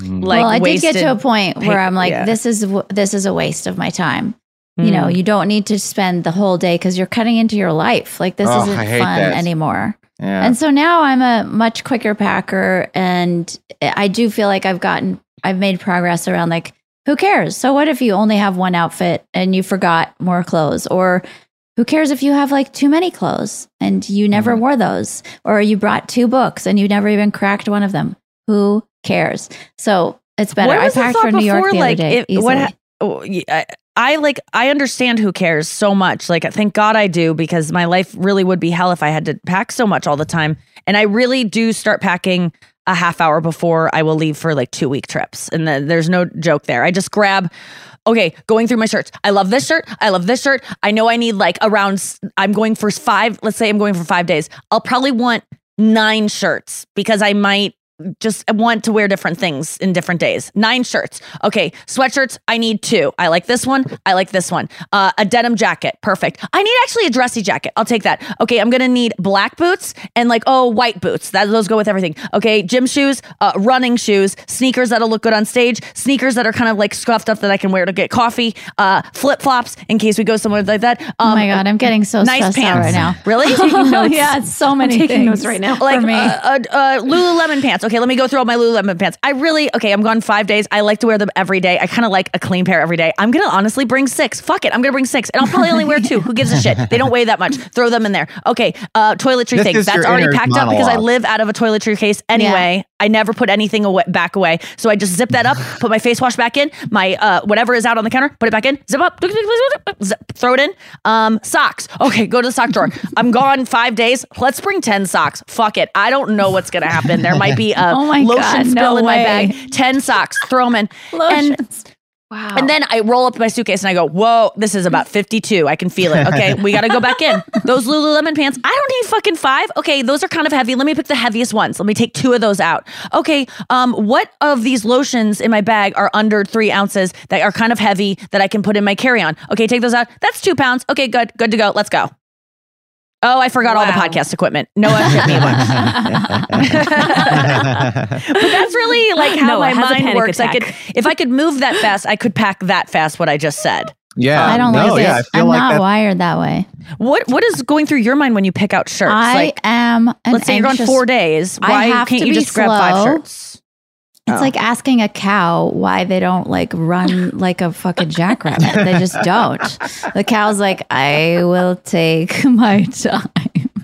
Like, well, I did get to a point where pa- I'm like, yeah. this is this is a waste of my time. You know, Mm. you don't need to spend the whole day because you're cutting into your life. Like this Oh, isn't fun that. anymore. Yeah. And so now I'm a much quicker packer, and I do feel like I've gotten, I've made progress around like, who cares? So what if you only have one outfit and you forgot more clothes, or who cares if you have like too many clothes and you never Mm-hmm. wore those, or you brought two books and you never even cracked one of them? Who cares? So it's better. I packed for New York the like, other day. if- what? ha- oh, yeah, I, I like. I understand who cares so much. Like, thank God I do because my life really would be hell if I had to pack so much all the time. And I really do start packing a half hour before I will leave for like two week trips. And then there's no joke there. I just grab. Okay, going through my shirts. I love this shirt. I love this shirt. I know I need like around. I'm going for five. Let's say I'm going for five days. I'll probably want nine shirts because I might just want to wear different things in different days. Nine shirts. Okay, sweatshirts. I need two. I like this one. I like this one. Uh, a denim jacket. Perfect. I need actually a dressy jacket. I'll take that. Okay, I'm gonna need black boots and like oh white boots. That those go with everything. Okay, gym shoes, uh, running shoes, sneakers that'll look good on stage, sneakers that are kind of like scuffed up that I can wear to get coffee, uh, flip flops in case we go somewhere like that. Um, oh my god, I'm getting so nice stressed out pants. right now. Really? Taking notes. yeah, so many taking things notes right now. like for me. uh, uh, uh, Lululemon pants. Okay, let me go through all my Lululemon pants. I really okay. I'm gone five days. I like to wear them every day. I kind of like a clean pair every day. I'm gonna honestly bring six. Fuck it. I'm gonna bring six, and I'll probably only wear two. Who gives a shit? They don't weigh that much. Throw them in there. Okay, uh, toiletry This thing. That's already inner packed up because I live out of a toiletry case anyway. I never put anything away, back away, so I just zip that up, put my face wash back in, my uh, whatever is out on the counter, put it back in, zip up, zip, throw it in. Um, socks. Okay, go to the sock drawer. I'm gone five days. Let's bring ten socks. Fuck it. I don't know what's gonna happen. There might be a Oh my lotion God, spill no in my bag. Ten socks. Throw them in. And Lotions. Wow. and then I roll up my suitcase and I go, whoa, this is about 52. I can feel it. Okay, we got to go back in. Those Lululemon pants, I don't need fucking five. Okay, those are kind of heavy. Let me pick the heaviest ones. Let me take two of those out. Okay, um, what of these lotions in my bag are under three ounces that are kind of heavy that I can put in my carry on? Okay, take those out. That's two pounds. Okay, good, good to go. Let's go. Oh, I forgot all the podcast equipment. Noa shipped me a bunch. but that's really like how Noah my mind panic works. I could, if I could move that fast, I could pack that fast. What I just said. yeah. I don't no, like yeah, I feel I'm like not that's wired that way. What What is going through your mind when you pick out shirts? I like, am. An let's say you're on four days. I Why have can't to you be just grab five shirts? It's Oh. like asking a cow why they don't like run like a fucking jackrabbit. they just don't. The cow's like, I will take my time.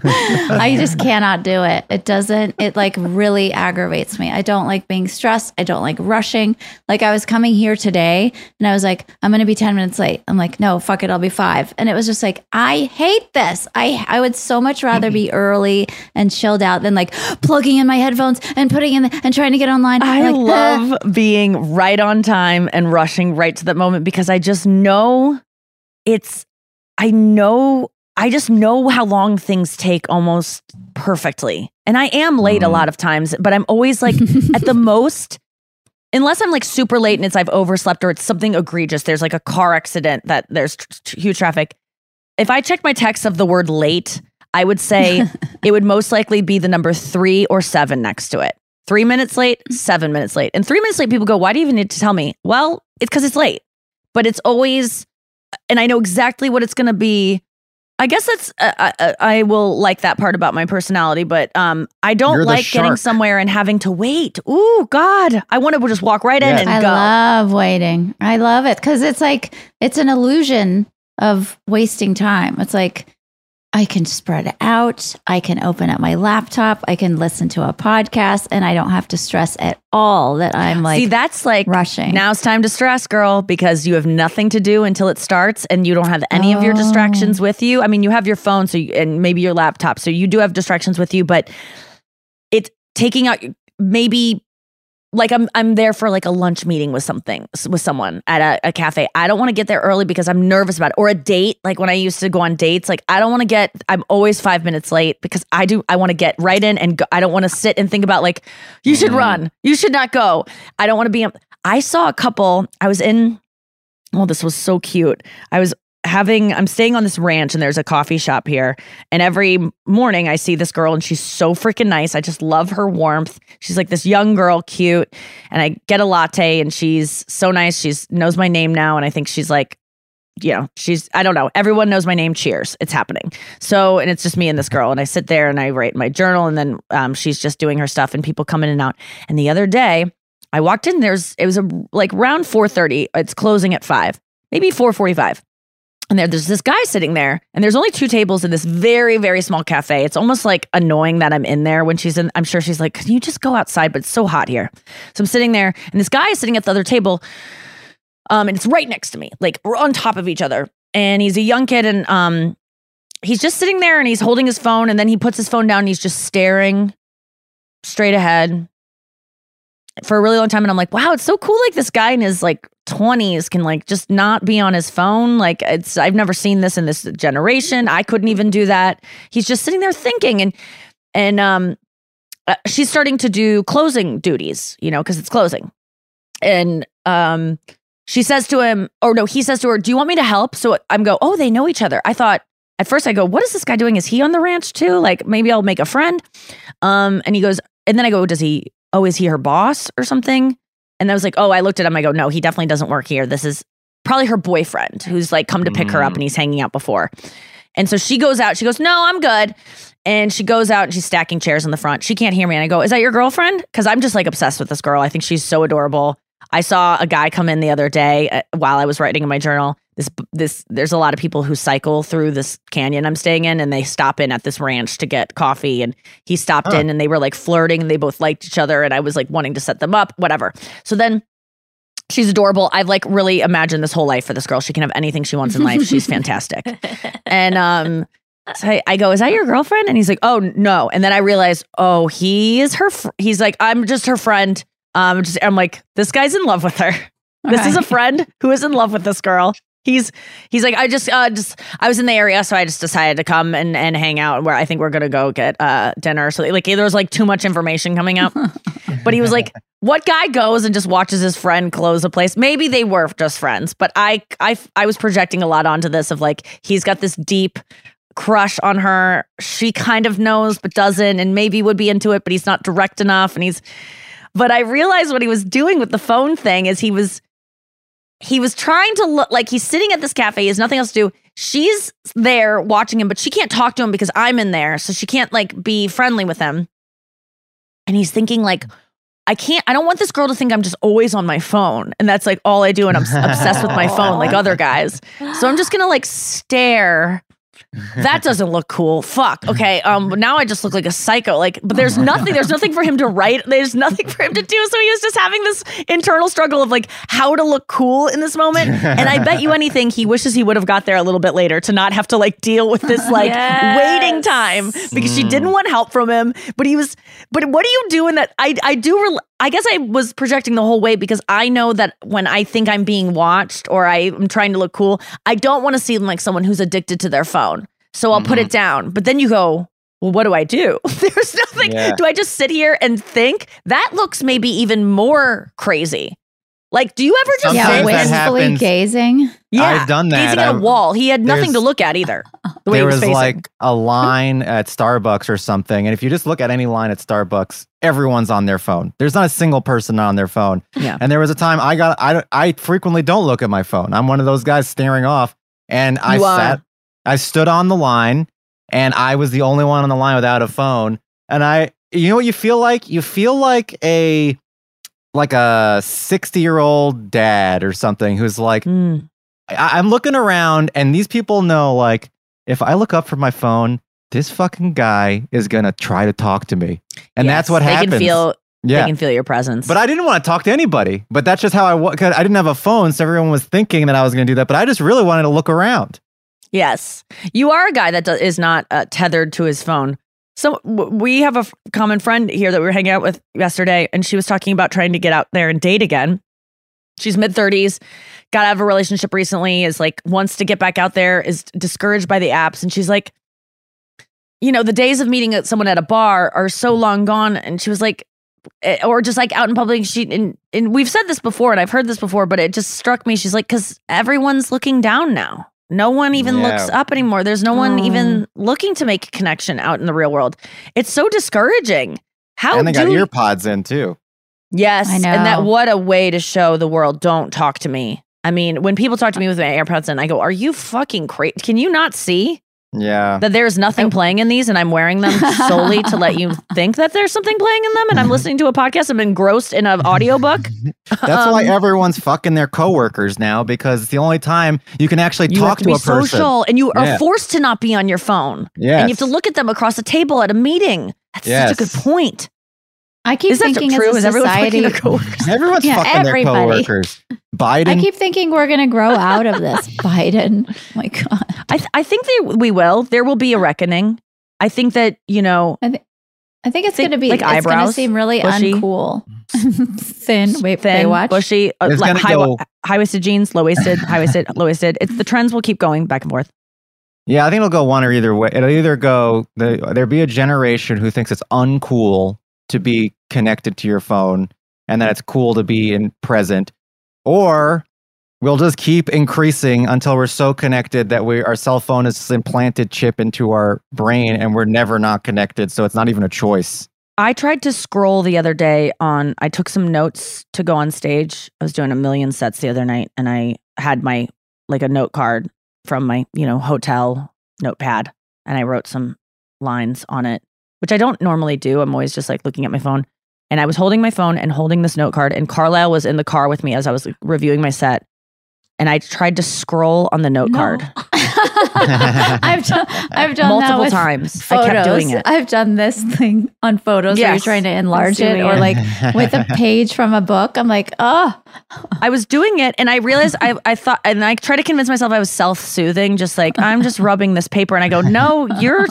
I just cannot do it. It doesn't, it like really aggravates me. I don't like being stressed. I don't like rushing. Like I was coming here today and I was like, I'm going to be 10 minutes late. I'm like, no, fuck it. I'll be five. And it was just like, I hate this. I, I would so much rather be early and chilled out than like plugging in my headphones and putting in the, and trying to get online. I like, love being right on time and rushing right to that moment because I just know it's, I know, I just know how long things take almost perfectly. And I am late a mm-hmm. lot of times, but I'm always like at the most, unless I'm like super late and it's I've overslept or it's something egregious, there's like a car accident that there's tr- tr- huge traffic. If I check my text of the word late, I would say it would most likely be the number three or seven next to it. Three minutes late, mm. seven minutes late. And three minutes late, people go, why do you even need to tell me? Well, it's because it's late. But it's always, and I know exactly what it's going to be. I guess that's, uh, I, I, I will like that part about my personality, but um, I don't You're like getting somewhere and having to wait. Ooh, God. I want to just walk right in and I go. love waiting. I love it because it's like it's an illusion of wasting time. It's like I can spread out. I can open up my laptop. I can listen to a podcast and I don't have to stress at all that I'm like See, that's like rushing. Now it's time to stress, girl, because you have nothing to do until it starts and you don't have any of your distractions oh. with you. I mean, you have your phone so you, and maybe your laptop. So you do have distractions with you, but it's taking out maybe like I'm I'm there for like a lunch meeting with something with someone at a, a cafe. I don't want to get there early because I'm nervous about it. Or a date, like when I used to go on dates, like I don't want to get I'm always 5 minutes late because I do I want to get right in and go, I don't want to sit and think about like you should mm. run. You should not go. I don't want to be um, I saw a couple. I was in Oh, this was so cute. I was having I'm staying on this ranch and there's a coffee shop here and every morning I see this girl and she's so freaking nice. I just love her warmth. She's like this young girl, cute, and I get a latte and she's so nice. She's knows my name now and I think she's like you know, she's I don't know. Everyone knows my name. Cheers. It's happening. So, and it's just me and this girl and I sit there and I write my journal and then um, she's just doing her stuff and people come in and out. And the other day, I walked in there's it was a like around 4:30. It's closing at 5. Maybe 4:45 and there, there's this guy sitting there, and there's only two tables in this very, very small cafe. It's almost like annoying that I'm in there when she's in. I'm sure she's like, "Can you just go outside?" But it's so hot here, so I'm sitting there, and this guy is sitting at the other table, um, and it's right next to me, like we're on top of each other. And he's a young kid, and um, he's just sitting there, and he's holding his phone, and then he puts his phone down, and he's just staring straight ahead for a really long time and I'm like, wow, it's so cool like this guy in his like 20s can like just not be on his phone. Like it's I've never seen this in this generation. I couldn't even do that. He's just sitting there thinking and and um uh, she's starting to do closing duties, you know, cuz it's closing. And um she says to him or no, he says to her, "Do you want me to help?" So I'm go, "Oh, they know each other." I thought at first I go, "What is this guy doing? Is he on the ranch too? Like maybe I'll make a friend." Um and he goes and then I go, "Does he oh, is he her boss or something? And I was like, oh, I looked at him. I go, no, he definitely doesn't work here. This is probably her boyfriend who's like come to pick her up and he's hanging out before. And so she goes out. She goes, no, I'm good. And she goes out and she's stacking chairs in the front. She can't hear me. And I go, is that your girlfriend? Because I'm just like obsessed with this girl. I think she's so adorable. I saw a guy come in the other day uh, while I was writing in my journal. This this there's a lot of people who cycle through this canyon I'm staying in and they stop in at this ranch to get coffee and he stopped Huh. in and they were like flirting and they both liked each other and I was like wanting to set them up whatever. So then she's adorable. I've like really imagined this whole life for this girl. She can have anything she wants in life. She's fantastic. and um so I, I go, is that your girlfriend? And he's like, oh no. And then I realize, oh, he is her. Fr- he's like, I'm just her friend. Um, just I'm like, this guy's in love with her. This is a friend who is in love with this girl. He's he's like, I just uh just I was in the area, so I just decided to come and and hang out. Where I think we're gonna go get uh dinner. So like there was like too much information coming out. but he was like, what guy goes and just watches his friend close a place? Maybe they were just friends, but I I I was projecting a lot onto this of like he's got this deep crush on her. She kind of knows but doesn't, and maybe would be into it, but he's not direct enough. And he's, but I realized what he was doing with the phone thing is he was, he was trying to look like he's sitting at this cafe. He has nothing else to do. She's there watching him, but she can't talk to him because I'm in there, so she can't like be friendly with him. And he's thinking like. I can't, I don't want this girl to think I'm just always on my phone. And that's like all I do. And I'm obsessed with my phone like other guys. So I'm just going to like stare that doesn't look cool. Fuck. Okay. Um. Now I just look like a psycho. Like, but there's nothing. There's nothing for him to write. There's nothing for him to do. So he was just having this internal struggle of like how to look cool in this moment. And I bet you anything, he wishes he would have got there a little bit later to not have to like deal with this like waiting time because she didn't want help from him. But he was. But what do you do in that? I I do. Rel- I guess I was projecting the whole way because I know that when I think I'm being watched or I'm trying to look cool, I don't want to seem like someone who's addicted to their phone. So I'll put it mm-hmm. down. But then you go, well, what do I do? There's nothing. Yeah. Do I just sit here and think? That looks maybe even more crazy. Like, do you ever just Sometimes sit that and happens. Wistfully gazing. yeah, I've done that. gazing at a I've- wall? He had nothing to look at either. The way there he was, was like a line at Starbucks or something, and if you just look at any line at Starbucks, everyone's on their phone. There's not a single person on their phone. Yeah. And there was a time I got I I frequently don't look at my phone. I'm one of those guys staring off, and I You are. sat, I stood on the line, and I was the only one on the line without a phone. And I, you know what you feel like? You feel like a like a 60 year old dad or something who's like Mm. I, I'm looking around and these people know like if I look up from my phone, this fucking guy is gonna try to talk to me, and that's Yes, what they happens. can feel Yeah. they can feel your presence. But I didn't want to talk to anybody. But that's just how I was. I didn't have a phone, so everyone was thinking that I was going to do that. But I just really wanted to look around. Yes, you are a guy that do- is not uh, tethered to his phone. So we have a common friend here that we were hanging out with yesterday, and she was talking about trying to get out there and date again. She's mid thirties, got out of a relationship recently, is like wants to get back out there, is discouraged by the apps, and she's like, you know, the days of meeting someone at a bar are so long gone, and she was like. eh, Or just like out in public, she and, and we've said this before, and I've heard this before, but it just struck me. She's like, because everyone's looking down now. No one even looks up anymore. There's no one oh. even looking to make a connection out in the real world. It's so discouraging. How and they do got ear pods in too. Yes, I and that what a way to show the world don't talk to me. I mean, when people talk to me with my AirPods in, I go, "Are you fucking crazy? Can you not see Yeah. that there's nothing playing in these, and I'm wearing them solely to let you think that there's something playing in them, and I'm listening to a podcast. I'm engrossed in an audiobook. That's why Um, everyone's fucking their coworkers now because it's the only time you can actually you talk have to, to, be a person. social, and you are Yeah. forced to not be on your phone. Yeah. and you have to look at them across the table at a meeting. That's such a good point. I keep Is that thinking true? as a Is everyone fucking society, their coworkers? Everyone's Yeah, fucking everybody. their coworkers. Biden. I keep thinking we're gonna grow out of this. Biden, oh my God. I th- I think they, we will. There will be a reckoning. I think that you know. I, th- I think it's gonna be like, it's gonna eyebrows, seem really bushy. uncool. Thin, wait, thin, Baywatch. bushy, uh, like high, go- high waisted jeans, low waisted, high waisted, low waisted. It's the trends will keep going back and forth. Yeah, I think it'll go one or either way. It'll either go the, there'll be a generation who thinks it's uncool to be connected to your phone and that it's cool to be in present, or we'll just keep increasing until we're so connected that we our cell phone is implanted chip into our brain and we're never not connected, so it's not even a choice. I tried to scroll the other day on. I took some notes to go on stage. I was doing a million sets the other night, and I had my like a note card from my you know hotel notepad, and I wrote some lines on it, which I don't normally do. I'm always just like looking at my phone, and I was holding my phone and holding this note card, and Carlisle was in the car with me as I was like, reviewing my set, and I tried to scroll on the note No. card I've done, I've done that multiple with times. Photos. I kept doing it. I've done this thing on photos where you're trying to enlarge I'm it, or like with a page from a book. I'm like, oh, I was doing it and I realized I, I thought, and I try to convince myself I was self soothing, just like I'm just rubbing this paper. And I go, no, you're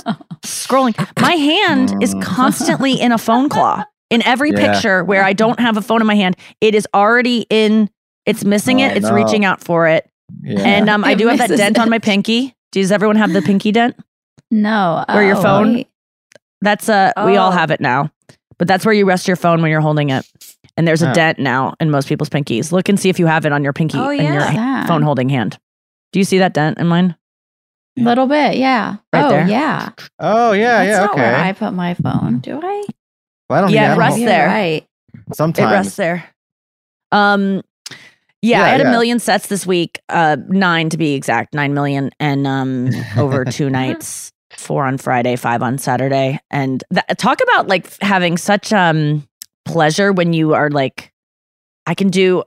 scrolling. My hand is constantly in a phone claw. In every Yeah. picture where I don't have a phone in my hand, it is already in, it's missing Oh, it, it's no. reaching out for it. Yeah. And um, I do have that misses dent on my pinky. Does everyone have the pinky dent? no. Where your Oh, phone- wait. That's uh we all Oh. have it now. But that's where you rest your phone when you're holding it. And there's a Huh. dent now in most people's pinkies. Look and see if you have it on your pinky Oh, in your yeah. phone holding hand. Do you see that dent in mine? A little bit, yeah. Right oh, there. yeah. oh yeah, That's yeah, not where okay. I put my phone. Do I? Well, I don't Yeah, think I rest there. Right. Sometimes It rests there. Um yeah, Yeah, I had yeah. a million sets this week, uh 9 to be exact, 9 million and um over two nights, 4 on Friday, 5 on Saturday. And that, talk about like having such um pleasure when you are like I can do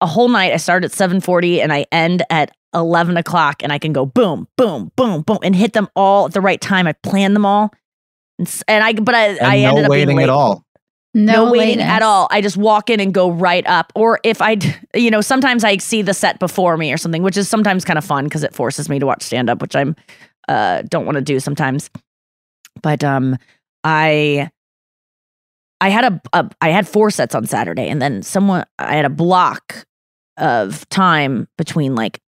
a whole night. I start at 7:40 and I end at 11 o'clock, and I can go boom, boom, boom, boom, and hit them all at the right time. I plan them all, and, and I but I, and I no ended up being waiting late. at all. No, No, waiting at all. I just walk in and go right up. Or if I, you know, sometimes I see the set before me or something, which is sometimes kind of fun because it forces me to watch stand up, which I'm uh don't want to do sometimes. But um, I I had a, a I had four sets on Saturday, and then someone I had a block of time between like.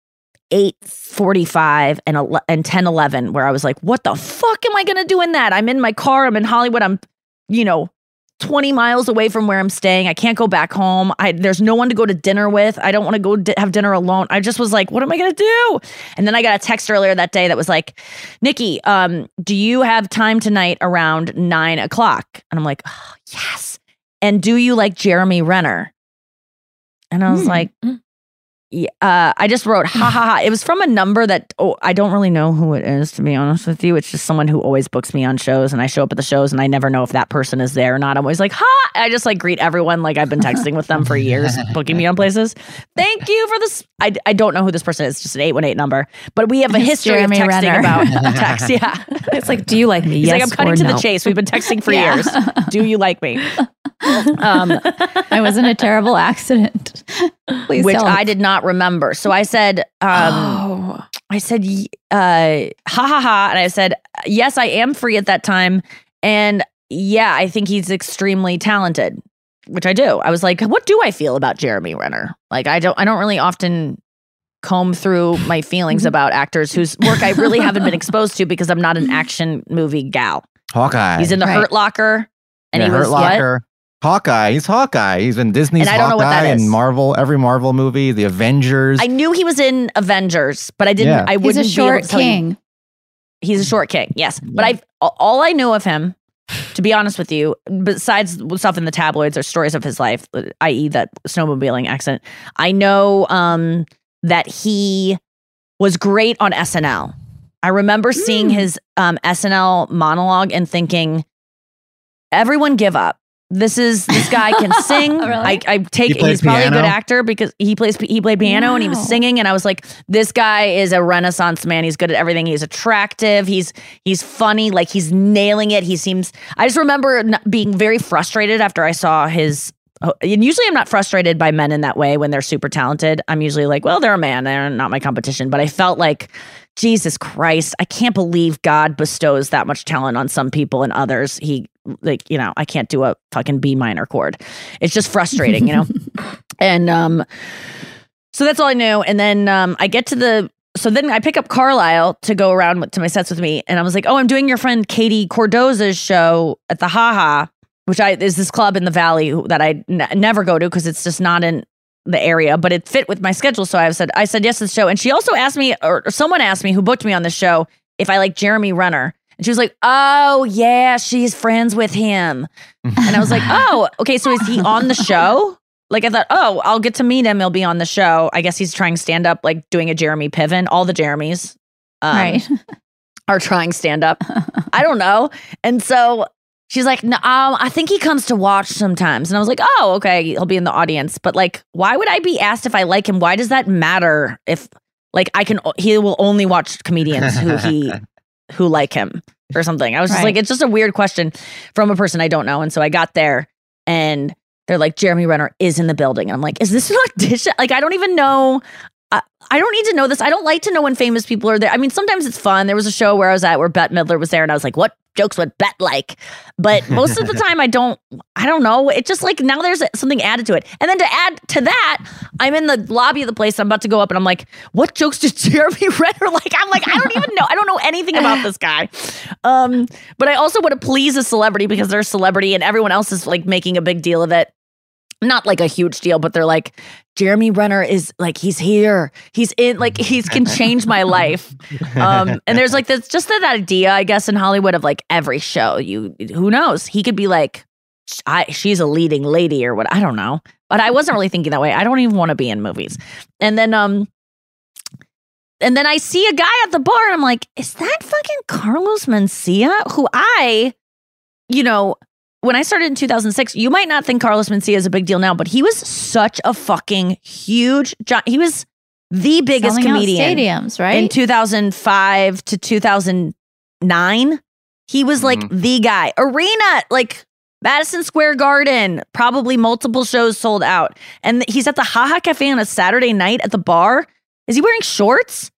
8:45 and ele- and 10 11 where I was like what the fuck am I going to do in that I'm in my car I'm in Hollywood I'm you know 20 miles away from where I'm staying. I can't go back home. I there's no one to go to dinner with. I don't want to go di- have dinner alone. I just was like, what am I going to do? And then I got a text earlier that day that was like, Nikki, um, do you have time tonight around nine o'clock? And I'm like, oh, yes. And do you like Jeremy Renner? And I was Hmm. like, yeah, uh, I just wrote ha ha ha. It was from a number that oh, I don't really know who it is, to be honest with you. It's just someone who always books me on shows, and I show up at the shows, and I never know if that person is there or not. I'm always like ha. I just like greet everyone like I've been texting with them for years, booking me on places. Thank you for this. I, I don't know who this person is. Just an eight one eight number, but we have a history Jeremy of texting Renner. about text. Yeah, it's like, do you like me? He's yes like, I'm cutting to no. the chase. We've been texting for Yeah. years. Do you like me? Um, I was in a terrible accident. Please which help. I did not remember. So I said, um, I said, uh, ha ha ha. And I said, yes, I am free at that time. And yeah, I think he's extremely talented, which I do. I was like, what do I feel about Jeremy Renner? Like, I don't, I don't really often comb through my feelings about actors whose work I really haven't been exposed to because I'm not an action movie gal. Hawkeye. He's in the Hurt Locker. And Yeah, he Hurt was what? Locker. Hawkeye. He's Hawkeye. He's in Disney's And I don't know what Hawkeye that is. and Marvel, every Marvel movie, the Avengers. I knew he was in Avengers, but I didn't. Yeah. I He's a wouldn't be able short to tell you- king. He's a short king, yes. But I, all I knew of him, to be honest with you, besides stuff in the tabloids or stories of his life, i.e., that snowmobiling accident, I know um, that he was great on SNL. I remember seeing Hmm. his um, SNL monologue and thinking, "Everyone give up." This is this guy can sing. Oh, I, I take He plays he's probably a good actor because he plays he played piano and he was singing and I was like this guy is a renaissance man. He's good at everything. He's attractive. He's he's funny. Like he's nailing it. He seems I just remember being very frustrated after I saw his oh, and usually I'm not frustrated by men in that way when they're super talented. I'm usually like well they're a man. They're not my competition. But I felt like Jesus Christ I can't believe God bestows that much talent on some people and others. He like you know I can't do a fucking B minor chord. It's just frustrating you know? And um so that's all I knew. And then um, I get to the so then I pick up Carlisle to go around with, to my sets with me, and I was like, "Oh, I'm doing your friend Katie Cordoza's show at the Haha, which I is this club in the Valley that I n- never go to because it's just not in the area, but it fit with my schedule. So I said, I said yes to the show, and she also asked me, or someone asked me who booked me on the show if I like Jeremy Renner, and she was like, "Oh yeah, she's friends with him," and I was like, "Oh, okay, so is he on the show?" Like I thought, oh, I'll get to meet him. He'll be on the show. I guess he's trying stand up, like doing a Jeremy Piven. All the Jeremys, um, Right. are trying stand up. I don't know. And so she's like, no, um, I think he comes to watch sometimes. And I was like, oh, okay, he'll be in the audience. But like, why would I be asked if I like him? Why does that matter? If like I can, he will only watch comedians who he who like him or something. I was just Right. like, it's just a weird question from a person I don't know. And so I got there and they're like, Jeremy Renner is in the building. And I'm like, is this an audition? Like, I don't even know. I, I don't need to know this. I don't like to know when famous people are there. I mean, sometimes it's fun. There was a show where I was at where Bette Midler was there, and I was like, what jokes would bet like? But most of the time, I don't. I don't know. it's just like now there's something added to it, and then to add to that, I'm in the lobby of the place. I'm about to go up, and I'm like, what jokes did Jeremy Renner like? I'm like, I don't even know. I don't know anything about this guy. Um, but I also want to please a celebrity because they're a celebrity, and everyone else is like making a big deal of it not like a huge deal, but they're like, Jeremy Renner is like, he's here. He's in, like, he's can change my life. Um, and there's like this, just that idea, I guess, in Hollywood of like every show, you, who knows? He could be like, I, she's a leading lady or what, I don't know. But I wasn't really thinking that way. I don't even want to be in movies. And then, um, and then I see a guy at the bar and I'm like, is that fucking Carlos Mencia? Who I, you know, when I started in 2006, you might not think Carlos Mencia is a big deal now, but he was such a fucking huge, gi- he was the biggest Selling out comedian stadiums, right? in 2005 to 2009. He was like the guy. Arena, like Madison Square Garden, probably multiple shows sold out. And he's at the Haha Cafe on a Saturday night at the bar. Is he wearing shorts?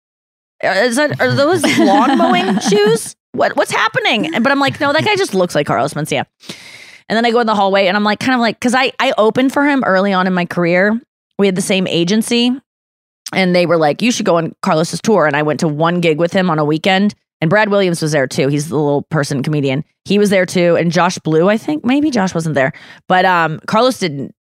Uh, Is that are those lawn mowing shoes? What what's happening? But I'm like, no, that guy just looks like Carlos Mencia. And then I go in the hallway and I'm like, kind of like, because I I opened for him early on in my career. We had the same agency, and they were like, you should go on Carlos's tour. And I went to one gig with him on a weekend. And Brad Williams was there too. He's the little person comedian. He was there too. And Josh Blue, I think maybe Josh wasn't there, but um, Carlos didn't.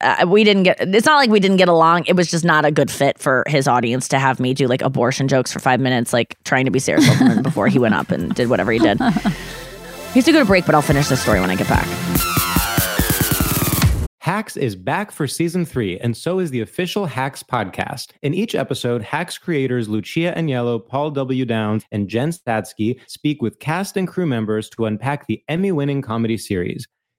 Uh, we didn't get. It's not like we didn't get along. It was just not a good fit for his audience to have me do like abortion jokes for five minutes, like trying to be Sarah Silverman before he went up and did whatever he did. He has to go to break, but I'll finish this story when I get back. Hacks is back for season three, and so is the official Hacks podcast. In each episode, Hacks creators Lucia Aniello, Paul W. Downs, and Jen Statsky speak with cast and crew members to unpack the Emmy winning comedy series.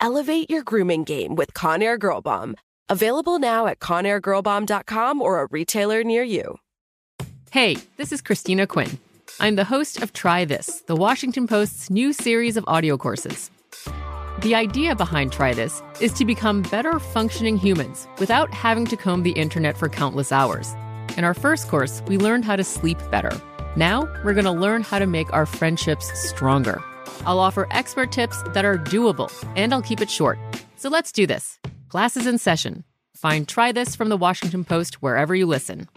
Elevate your grooming game with Conair Girl Bomb. Available now at ConairGirlBomb.com or a retailer near you. Hey, this is Christina Quinn. I'm the host of Try This, the Washington Post's new series of audio courses. The idea behind Try This is to become better functioning humans without having to comb the internet for countless hours. In our first course, we learned how to sleep better. Now, we're going to learn how to make our friendships stronger. I'll offer expert tips that are doable, and I'll keep it short. So let's do this. Class is in session. Find Try This from the Washington Post wherever you listen.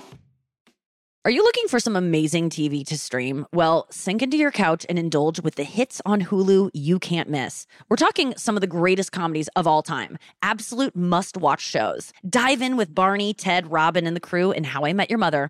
Are you looking for some amazing TV to stream? Well, sink into your couch and indulge with the hits on Hulu you can't miss. We're talking some of the greatest comedies of all time, absolute must watch shows. Dive in with Barney, Ted, Robin, and the crew in How I Met Your Mother.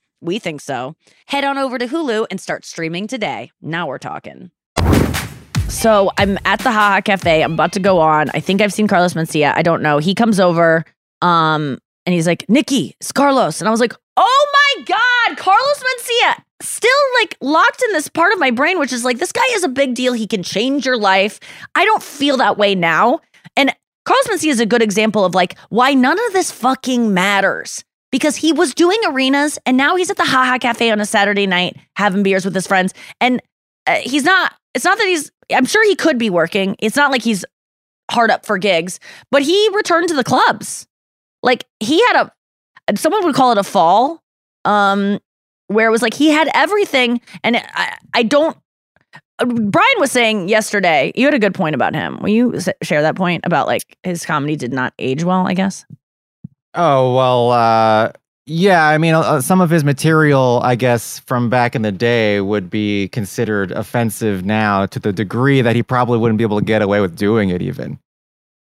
We think so. Head on over to Hulu and start streaming today. Now we're talking. So I'm at the Haha Cafe. I'm about to go on. I think I've seen Carlos Mencia. I don't know. He comes over, um, and he's like, Nikki, it's Carlos. And I was like, oh my God, Carlos Mencia. Still like locked in this part of my brain, which is like, this guy is a big deal. He can change your life. I don't feel that way now. And Carlos Mencia is a good example of like why none of this fucking matters because he was doing arenas and now he's at the Haha Cafe on a Saturday night having beers with his friends. And uh, he's not, it's not that he's, I'm sure he could be working. It's not like he's hard up for gigs, but he returned to the clubs. Like he had a, someone would call it a fall, um, where it was like he had everything. And I, I don't, uh, Brian was saying yesterday, you had a good point about him. Will you share that point about like his comedy did not age well, I guess? Oh well, uh, yeah. I mean, uh, some of his material, I guess, from back in the day, would be considered offensive now to the degree that he probably wouldn't be able to get away with doing it, even.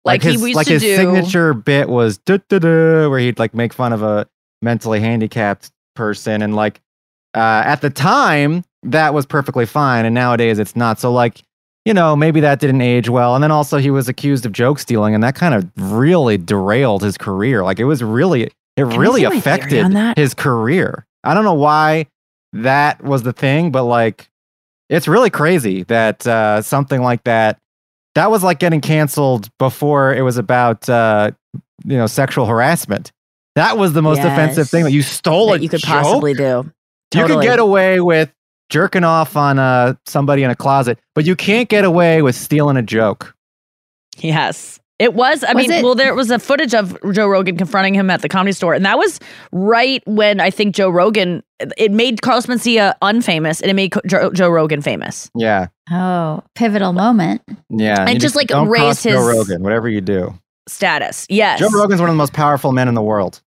Like he his, used like to his do- signature bit was duh, duh, duh, where he'd like make fun of a mentally handicapped person, and like uh, at the time that was perfectly fine, and nowadays it's not. So like. You know, maybe that didn't age well. And then also he was accused of joke stealing, and that kind of really derailed his career. Like it was really, it I really say my theory affected his career. I don't know why that was the thing, but like it's really crazy that uh, something like that that was like getting canceled before it was about uh, you know sexual harassment. That was the most offensive thing that you stole that you could joke? possibly do. You could get away with jerking off on uh, somebody in a closet, but you can't get away with stealing a joke. Yes. It was. I Was mean, it- well, there was a footage of Joe Rogan confronting him at the comedy store, and that was right when I think Joe Rogan. It made Carlos Mencia unfamous, and it made Co- Joe, Joe Rogan famous. Yeah. Oh, pivotal moment. Yeah. And you just, like, don't raised cross Joe Rogan, whatever you do. Status, yes. Joe Rogan's one of the most powerful men in the world.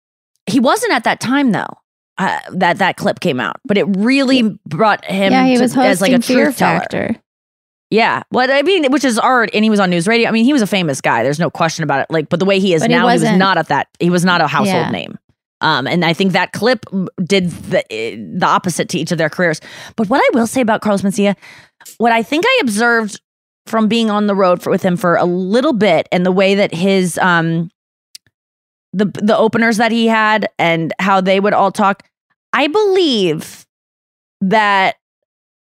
He wasn't at that time though. Uh, that that clip came out, but it really brought him. yeah, he to- was as like a Fear truth teller. Factor. Yeah, well, I mean, which is art, and he was on news radio. I mean, he was a famous guy. There's no question about it. Like, but the way he is But now, he, was wasn't- at that. He was not a household Yeah. name. Um, and I think that clip did the eh, the opposite to each of their careers. But what I will say about Carlos Mencia, what I think I observed from being on the road for, with him for a little bit, and the way that his um the the openers that he had and how they would all talk, I believe that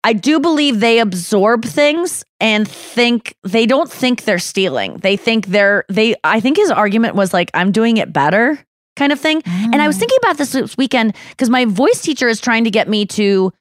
I do believe they absorb things and think they don't think they're stealing. They think they're they I think his argument was like I'm doing it better kind of thing. And I was mm. thinking about this this weekend cuz my voice teacher is trying to get me to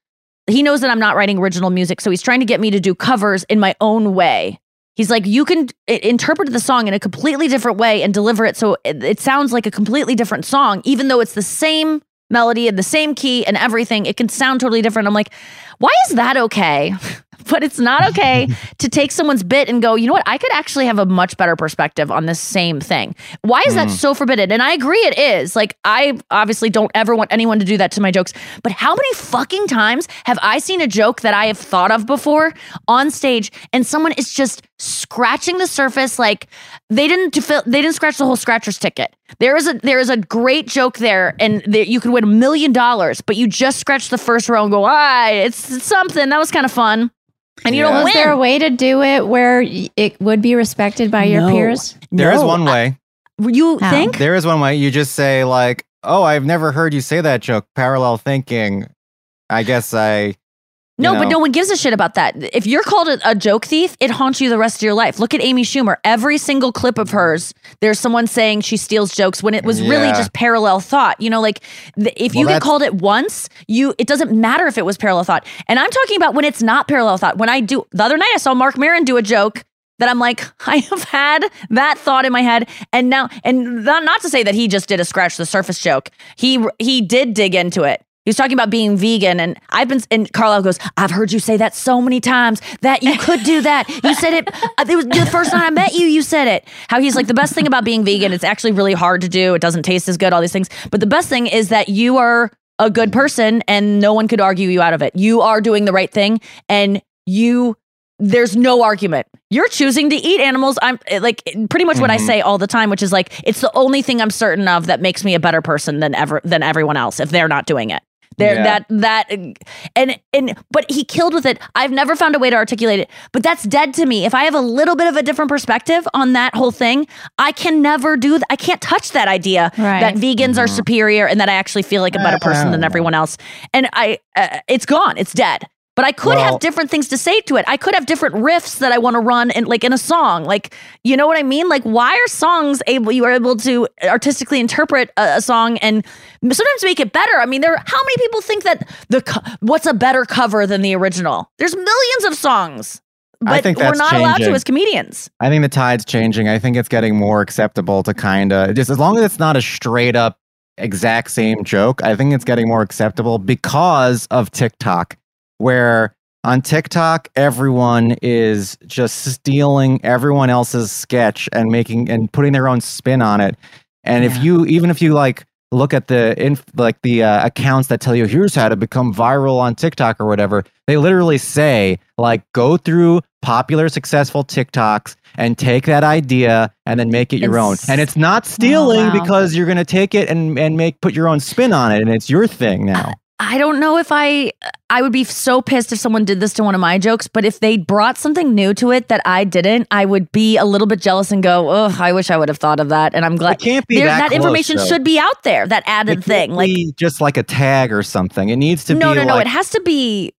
he knows that I'm not writing original music, so he's trying to get me to do covers in my own way. He's like, you can interpret the song in a completely different way and deliver it so it, sounds like a completely different song, even though it's the same melody and the same key and everything. It can sound totally different. I'm like, why is that okay? but it's not okay to take someone's bit and go, you know what? I could actually have a much better perspective on this same thing. Why is that Mm. so forbidden? And I agree it is. Like, I obviously don't ever want anyone to do that to my jokes. But how many fucking times have I seen a joke that I have thought of before on stage and someone is just scratching the surface like they didn't fill, they didn't scratch the whole scratcher's ticket. There is a there is a great joke there and there, you could win a million dollars, but you just scratch the first row and go, "Ah, it's, it's something. That was kind of fun." And you don't Was win. there a way to do it where it would be respected by your No. peers? There is No, one way. You How? think? There is one way. You just say like, "Oh, I've never heard you say that joke." Parallel thinking. I guess I. No, you but no one gives a shit about that. If you're called a, a joke thief, it haunts you the rest of your life. Look at Amy Schumer. Every single clip of hers, there's someone saying she steals jokes when it was really just parallel thought. You know, like the, if you Well, get called it once, you it doesn't matter if it was parallel thought. And I'm talking about when it's not parallel thought. When I do the other night, I saw Marc Maron do a joke that I'm like, I have had that thought in my head, and now, and not, not to say that he just did a scratch the surface joke. He he did dig into it. He was talking about being vegan, and I've been. And Carlisle goes, "I've heard you say that so many times that you could do that. You said it. uh, It was the first time I met you. You said it. How he's like the best thing about being vegan. It's actually really hard to do. It doesn't taste as good. All these things. But the best thing is that you are a good person, and no one could argue you out of it. You are doing the right thing, and you there's no argument. You're choosing to eat animals. I'm eh, like pretty much what I Mhm. say all the time, which is like it's the only thing I'm certain of that makes me a better person than ever than everyone else if they're not doing it. There Yeah. that that and and but he killed with it. I've never found a way to articulate it, but that's dead to me. If I have a little bit of a different perspective on that whole thing, I can never do that. I can't touch that idea Right. that vegans are superior and that I actually feel like a better person than everyone else. And I uh, it's gone. It's dead. But I could Well- have different things to say to it. I could have different riffs that I want to run in like in a song. Like, you know what I mean? Like why are songs able you are able to artistically interpret a, a song and sometimes make it better? I mean, there how many people think that the co- what's a better cover than the original? There's millions of songs. But we're not allowed to as comedians. I think the tide's changing. I think it's getting more acceptable to kind of just as long as it's not a straight up exact same joke. I think it's getting more acceptable because of TikTok, where on TikTok everyone is just stealing everyone else's sketch and making and putting their own spin on it. And if you even if you like look at the inf- like the uh, accounts that tell you here's how to become viral on TikTok or whatever, they literally say like go through popular successful TikToks and take that idea and then make it your own. And it's not stealing wow. because you're going to take it and and make put your own spin on it and it's your thing now. I don't know if I I would be so pissed if someone did this to one of my jokes, but if they brought something new to it that I didn't, I would be a little bit jealous and go, "Oh, I wish I would have thought of that." And I'm glad It can't be there- that close, information though. should be out there. That added It thing, like just like a tag or something. It needs to no, be no, no. It has to be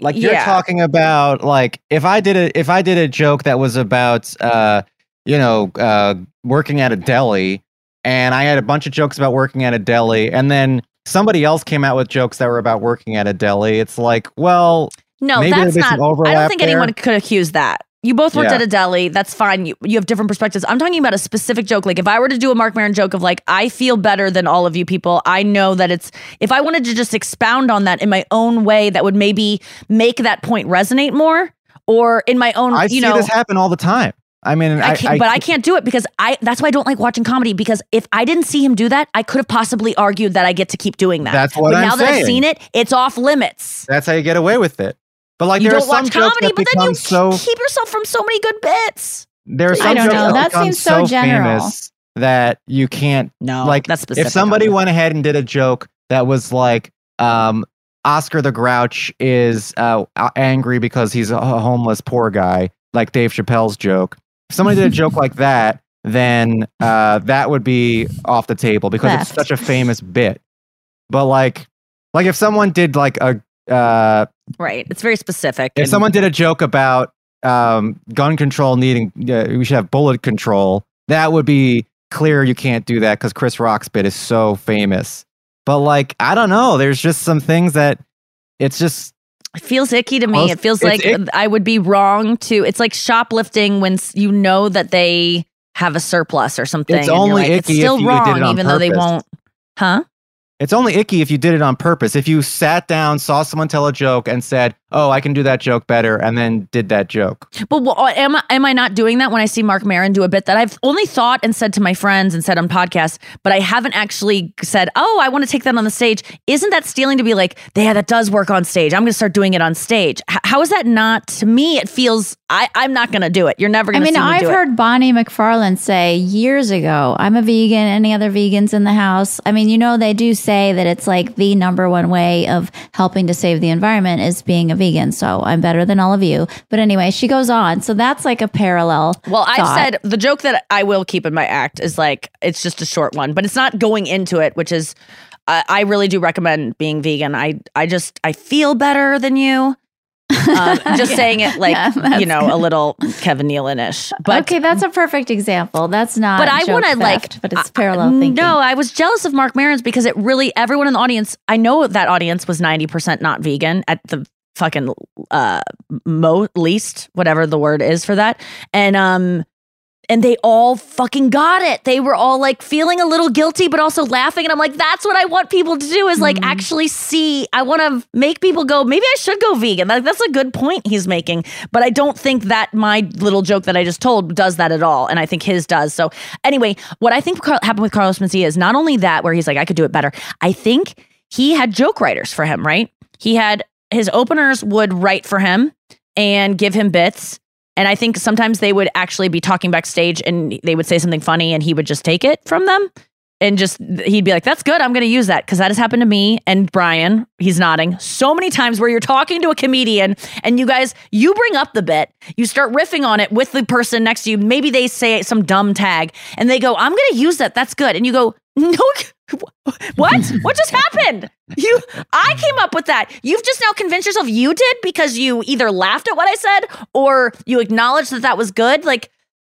like you're yeah. talking about like if i did a if i did a joke that was about uh you know uh working at a deli and i had a bunch of jokes about working at a deli and then somebody else came out with jokes that were about working at a deli it's like well No, maybe that's not. I don't think there. anyone could accuse that. You both worked Yeah. at a deli. That's fine. You, you have different perspectives. I'm talking about a specific joke. Like if I were to do a Marc Maron joke of like, I feel better than all of you people. I know that it's, if I wanted to just expound on that in my own way, that would maybe make that point resonate more or in my own, I you see know. this happen all the time. I mean, I can't, but I can't do it because I. That's why I don't like watching comedy because if I didn't see him do that, I could have possibly argued that I get to keep doing that. That's what But I'm now that I've seen it, it's off limits. That's how you get away with it. But like, you there don't some watch jokes comedy, that but then you so keep yourself from so many good bits. there are I some don't jokes know. that, That become seems so general. famous that you can't No, like that's specific. if somebody went ahead and did a joke that was like um Oscar the Grouch is uh, angry because he's a homeless poor guy, like Dave Chappelle's joke. If somebody did a joke like that, then uh, that would be off the table because it's such a famous bit. But like, like if someone did like a uh, Right. It's very specific. if and- someone did a joke about um, gun control needing, uh, we should have bullet control, that would be clear you can't do that because Chris Rock's bit is so famous. But like, I don't know. There's just some things that it's just It feels icky to me. Most- it feels like ick- I would be wrong to. It's like shoplifting when you know that they have a surplus or something. It's only like, it's icky if still you did it wrong, on even though they won't. Huh? it's only icky if you did it on purpose. If you sat down, saw someone tell a joke, and said, "Oh, I can do that joke better," and then did that joke. But wha- uh, am I, am I not doing that when I see Marc Maron do a bit that I've only thought and said to my friends and said on podcasts, but I haven't actually said, "Oh, I want to take that on the stage." Isn't that stealing to be like, "Yeah, that does work on stage. I'm going to start doing it on stage." H- how is that not? To me, it feels I I'm not going to do it. You're never I going to mean, see me I've do it. heard Bonnie McFarlane say years ago, I'm a vegan. Any other vegans in the house? I mean, you know, they do say that it's like the number one way of helping to save the environment is being a vegan. So I'm better than all of you. But anyway, she goes on. So that's like a parallel. Well, I thought. said the joke that I will keep in my act is like it's just a short one, but it's not going into it, which is I I really do recommend being vegan. I I just I feel better than you. Um, just Yeah. saying it like Yeah, you know a little Kevin Nealon-ish. But okay, that's a perfect example. That's not. but I want to like but it's I- parallel thinking. No, I was jealous of Marc Maron's because it really everyone in the audience. I know that audience was ninety percent not vegan at the fucking uh mo least whatever the word is for that, and um. And they all fucking got it. They were all like feeling a little guilty, but also laughing. And I'm like, that's what I want people to do is like actually see. I want to make people go, maybe I should go vegan. Like, that's a good point he's making. But I don't think that my little joke that I just told does that at all. And I think his does. So, anyway, what I think Car- happened with Carlos Mencia is not only that, where he's like, I could do it better. I think he had joke writers for him, right? He had his openers would write for him and give him bits. And I think sometimes they would actually be talking backstage and they would say something funny and he would just take it from them and just he'd be like, "That's good. I'm going to use that." Because that has happened to me and Brian. He's nodding so many times where you're talking to a comedian and you guys you bring up the bit, you start riffing on it with the person next to you. Maybe they say some dumb tag and they go, "I'm going to use that. That's good." And you go, "No." What? what just happened? You I came up with that. You've just now convinced yourself you did because you either laughed at what I said or you acknowledged that that was good. Like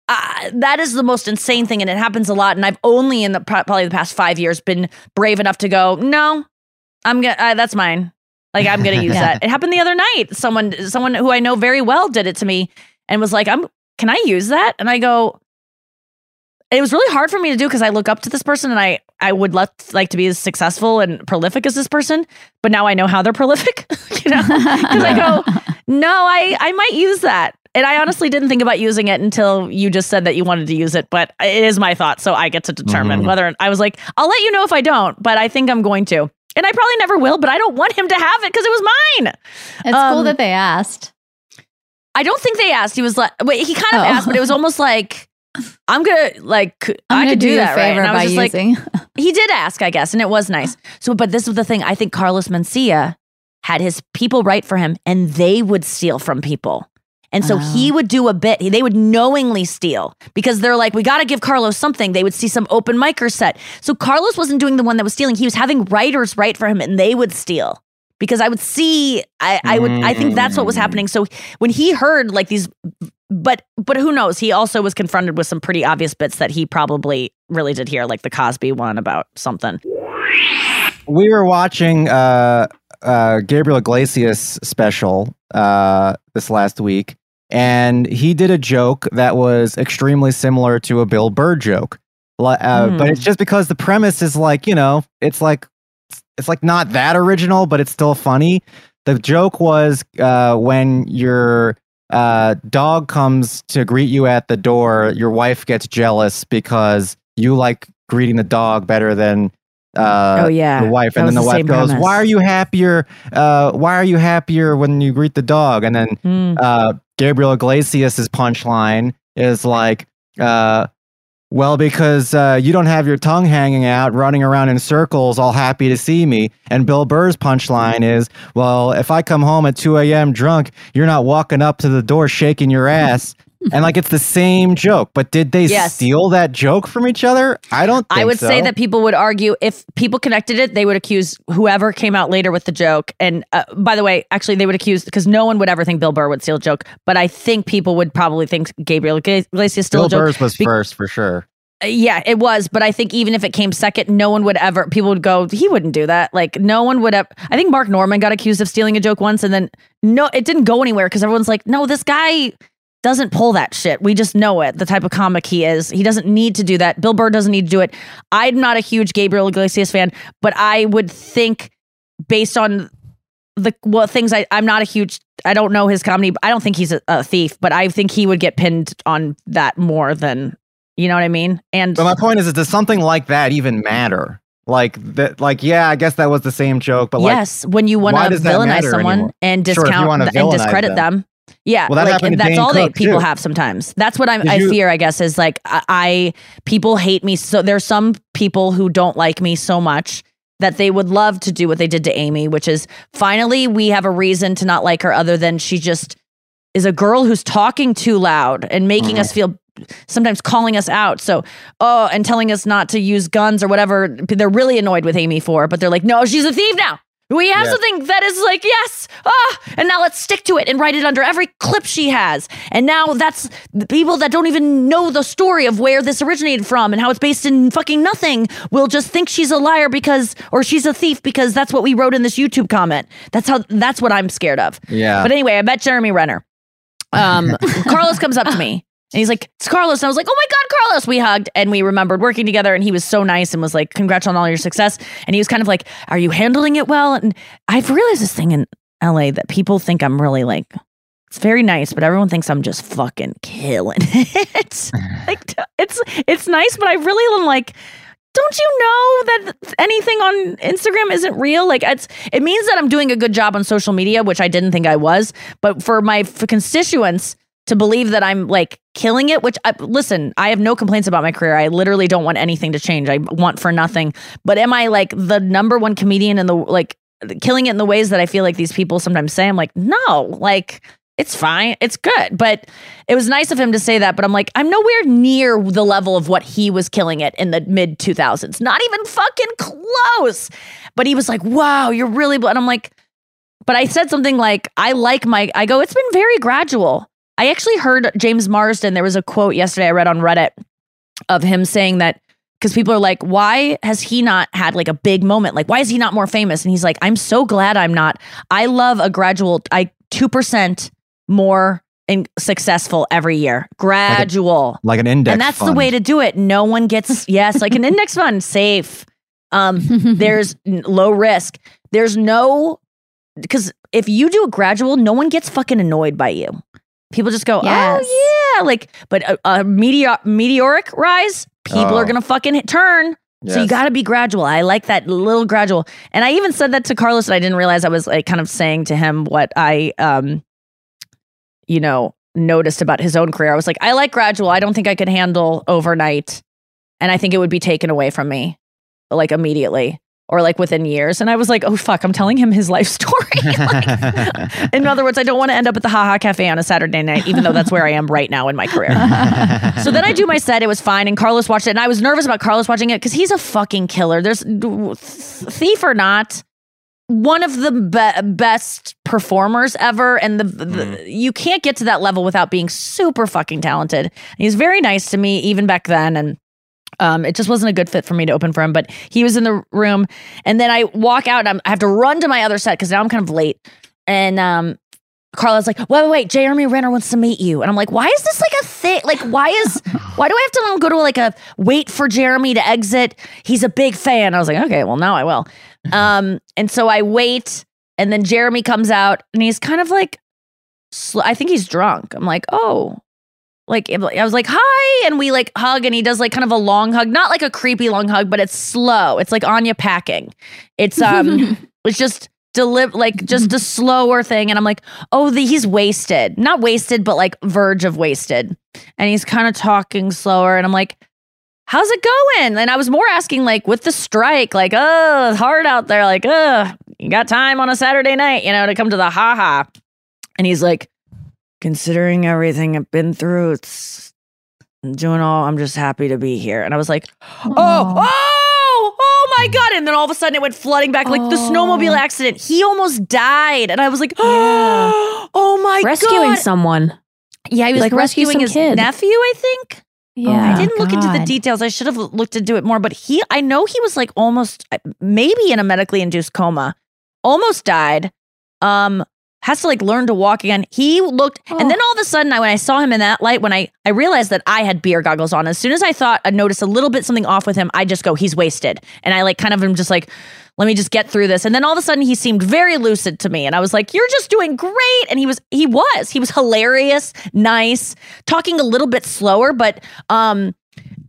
uh, that is the most insane thing, and it happens a lot. And I've only in the probably the past five years been brave enough to go, no, I'm gonna uh, that's mine. Like I'm gonna use Yeah. that. It happened the other night. Someone someone who I know very well did it to me and was like, I'm can I use that? And I go, it was really hard for me to do because I look up to this person and I I would let, like to be as successful and prolific as this person, but now I know how they're prolific, you know? Because I go, no, I I might use that. And I honestly didn't think about using it until you just said that you wanted to use it, but it is my thought, so I get to determine Mhm. whether I was like, I'll let you know if I don't, but I think I'm going to. And I probably never will, but I don't want him to have it because it was mine. It's cool Um, that they asked. I don't think they asked. He was like, wait, he kind of Oh. asked, but it was almost like, I'm gonna like, I'm I gonna could do do you a that, right? favor And I was by just like, using. he did ask, I guess, and it was nice. So, but this was the thing. I think Carlos Mencia had his people write for him, and they would steal from people. And so he oh. would do a bit. They would knowingly steal because they're like, we got to give Carlos something. They would see some open micer set. So Carlos wasn't doing the one that was stealing. He was having writers write for him, and they would steal because I would see. I, I would. I think that's what was mm. happening. So when he heard like these, but but who knows? He also was confronted with some pretty obvious bits that he probably really did hear, like the Cosby one about something. we were watching uh, uh, Gabriel Iglesias special uh, this last week, and he did a joke that was extremely similar to a Bill Burr joke. Uh, But Hmm. it's just because the premise is like you know, it's like it's like not that original, but it's still funny. The joke was uh, when your uh, dog comes to greet you at the door, your wife gets jealous because you like greeting the dog better than uh, Oh, yeah. your wife, That and then the the wife goes, premise. "Why are you happier? Uh, why are you happier when you greet the dog?" And then Hmm. uh, Gabriel Iglesias' punchline is like, uh, well, because uh, you don't have your tongue hanging out, running around in circles, all happy to see me. And Bill Burr's punchline is, well, if I come home at 2 a.m. drunk, you're not walking up to the door shaking your ass. And like it's the same joke, but did they Yes. steal that joke from each other? I don't. Think I would say that people would argue if people connected it, they would accuse whoever came out later with the joke. And uh, by the way, actually, they would accuse because no one would ever think Bill Burr would steal a joke, but I think people would probably think Gabriel Iglesias stole Bill a joke. Bill Burr's was Be- first for sure. Uh, Yeah, it was, but I think even if it came second, no one would ever. People would go, he wouldn't do that. Like no one would. Have, I think Mark Normand got accused of stealing a joke once, and then no, it didn't go anywhere because everyone's like, no, this guy doesn't pull that shit. We just know it. The type of comic he is, he doesn't need to do that. Bill Burr doesn't need to do it. I'm not a huge Gabriel Iglesias fan, but I would think based on the well things I I'm not a huge I don't know his comedy. I don't think he's a, a thief, but I think he would get pinned on that more than you know what I mean. And But my point is, is does something like that even matter? Like that, like yeah, I guess that was the same joke, but like, yes, when you want to villainize someone anymore? and Sure, discount th- and discredit them. them. Yeah, Well, that like that's all they Cook, people too. have sometimes. That's what I'm, Did I you- fear. I guess is like I, I people hate me. So there's some people who don't like me so much that they would love to do what they did to Amy, which is finally we have a reason to not like her other than she just is a girl who's talking too loud and making Mm-hmm. us feel sometimes calling us out. So, oh, and telling us not to use guns or whatever they're really annoyed with Amy for, but they're like, no, she's a thief now. We have Yeah. something that is like, yes, ah, and now let's stick to it and write it under every clip she has. And now that's the people that don't even know the story of where this originated from and how it's based in fucking nothing will just think she's a liar because, or she's a thief because that's what we wrote in this YouTube comment. That's how, that's what I'm scared of. Yeah. But anyway, I met Jeremy Renner. Um, Carlos comes up to me and he's like, "It's Carlos." And I was like, "Oh my god, Carlos!" We hugged and we remembered working together. And he was so nice and was like, "Congrats on all your success." And he was kind of like, "Are you handling it well?" And I've realized this thing in LA that people think I'm really like. It's very nice, but everyone thinks I'm just fucking killing it. like it's it's nice, but I really am like. Don't you know that anything on Instagram isn't real? Like it's it means that I'm doing a good job on social media, which I didn't think I was. But for my for constituents to believe that I'm like killing it, which I, listen, I have no complaints about my career. I literally don't want anything to change. I want for nothing. But am I like the number one comedian in the like killing it in the ways that I feel like these people sometimes say? I'm like, no, like it's fine. It's good. But it was nice of him to say that. But I'm like, I'm nowhere near the level of what he was killing it in the mid 2000s. Not even fucking close. But he was like, wow, you're really. bl-" And I'm like, but I said something like, I like my, I go, it's been very gradual. I actually heard James Marsden, there was a quote yesterday I read on Reddit of him saying that because people are like, why has he not had like a big moment? Like, why is he not more famous? And he's like, I'm so glad I'm not. I love a gradual, I 2% more in successful every year. Gradual. like an index. And that's the way to do it. No one gets, yes, like an index fund, safe. Um, there's low risk. There's no, because if you do a gradual, no one gets fucking annoyed by you. People just go, Yes. oh yeah, like, but a, a meteor, meteoric rise, people Oh. are gonna fucking hit, turn. So you got to be gradual. I like that little gradual. And I even said that to Carlos, and I didn't realize I was like kind of saying to him what I, um, you know, noticed about his own career. I was like, I like gradual. I don't think I could handle overnight, and I think it would be taken away from me, like immediately or like within years. And I was like, oh fuck, I'm telling him his life story. Like, in other words, I don't want to end up at the Haha Cafe on a Saturday night, even though that's where I am right now in my career. so then I do my set. It was fine, and Carlos watched it, and I was nervous about Carlos watching it because he's a fucking killer. There's thief or not, one of the be- best performers ever, and the, the mm-hmm. you can't get to that level without being super fucking talented. And he's very nice to me even back then, and um, it just wasn't a good fit for me to open for him. But he was in the room, and then I walk out. And I'm, I have to run to my other set because now I'm kind of late, and um, Carla's like, wait, wait, wait, Jeremy Renner wants to meet you. And I'm like, why is this like a thing? Like, why is, why do I have to go to like a wait for Jeremy to exit? He's a big fan. I was like, okay, well, now I will. Um, and so I wait, and then Jeremy comes out, and he's kind of like, I think he's drunk. I'm like, oh, like I was like, hi, and we like hug, and he does like kind of a long hug, not like a creepy long hug, but it's slow. It's like Anya packing. It's um, it's just deliver like just a slower thing, and I'm like, oh, the, he's wasted, not wasted, but like verge of wasted, and he's kind of talking slower, and I'm like. How's it going? And I was more asking, like, with the strike, like, oh, it's hard out there. Like, oh, you got time on a Saturday night, you know, to come to the haha. And he's like, considering everything I've been through, it's I'm doing all. I'm just happy to be here. And I was like, oh, oh, oh my god! And then all of a sudden it went flooding back, like the snowmobile accident. He almost died, and I was like, oh my Rescuing god! Rescuing someone. Yeah, he was Like, like rescuing his kid. nephew. I think. Yeah. I didn't look into the details. I should have looked into it more. But he, I know he was like almost, uh, maybe in a medically induced coma, almost died. Um, has to like learn to walk again. He looked, and then all of a sudden, I when I saw him in that light, when I I realized that I had beer goggles on. As soon as I thought I noticed a little bit something off with him, I just go, he's wasted, and I like kind of am just like. Let me just get through this. And then all of a sudden he seemed very lucid to me. And I was like, You're just doing great. And he was, he was, he was hilarious, nice, talking a little bit slower, but um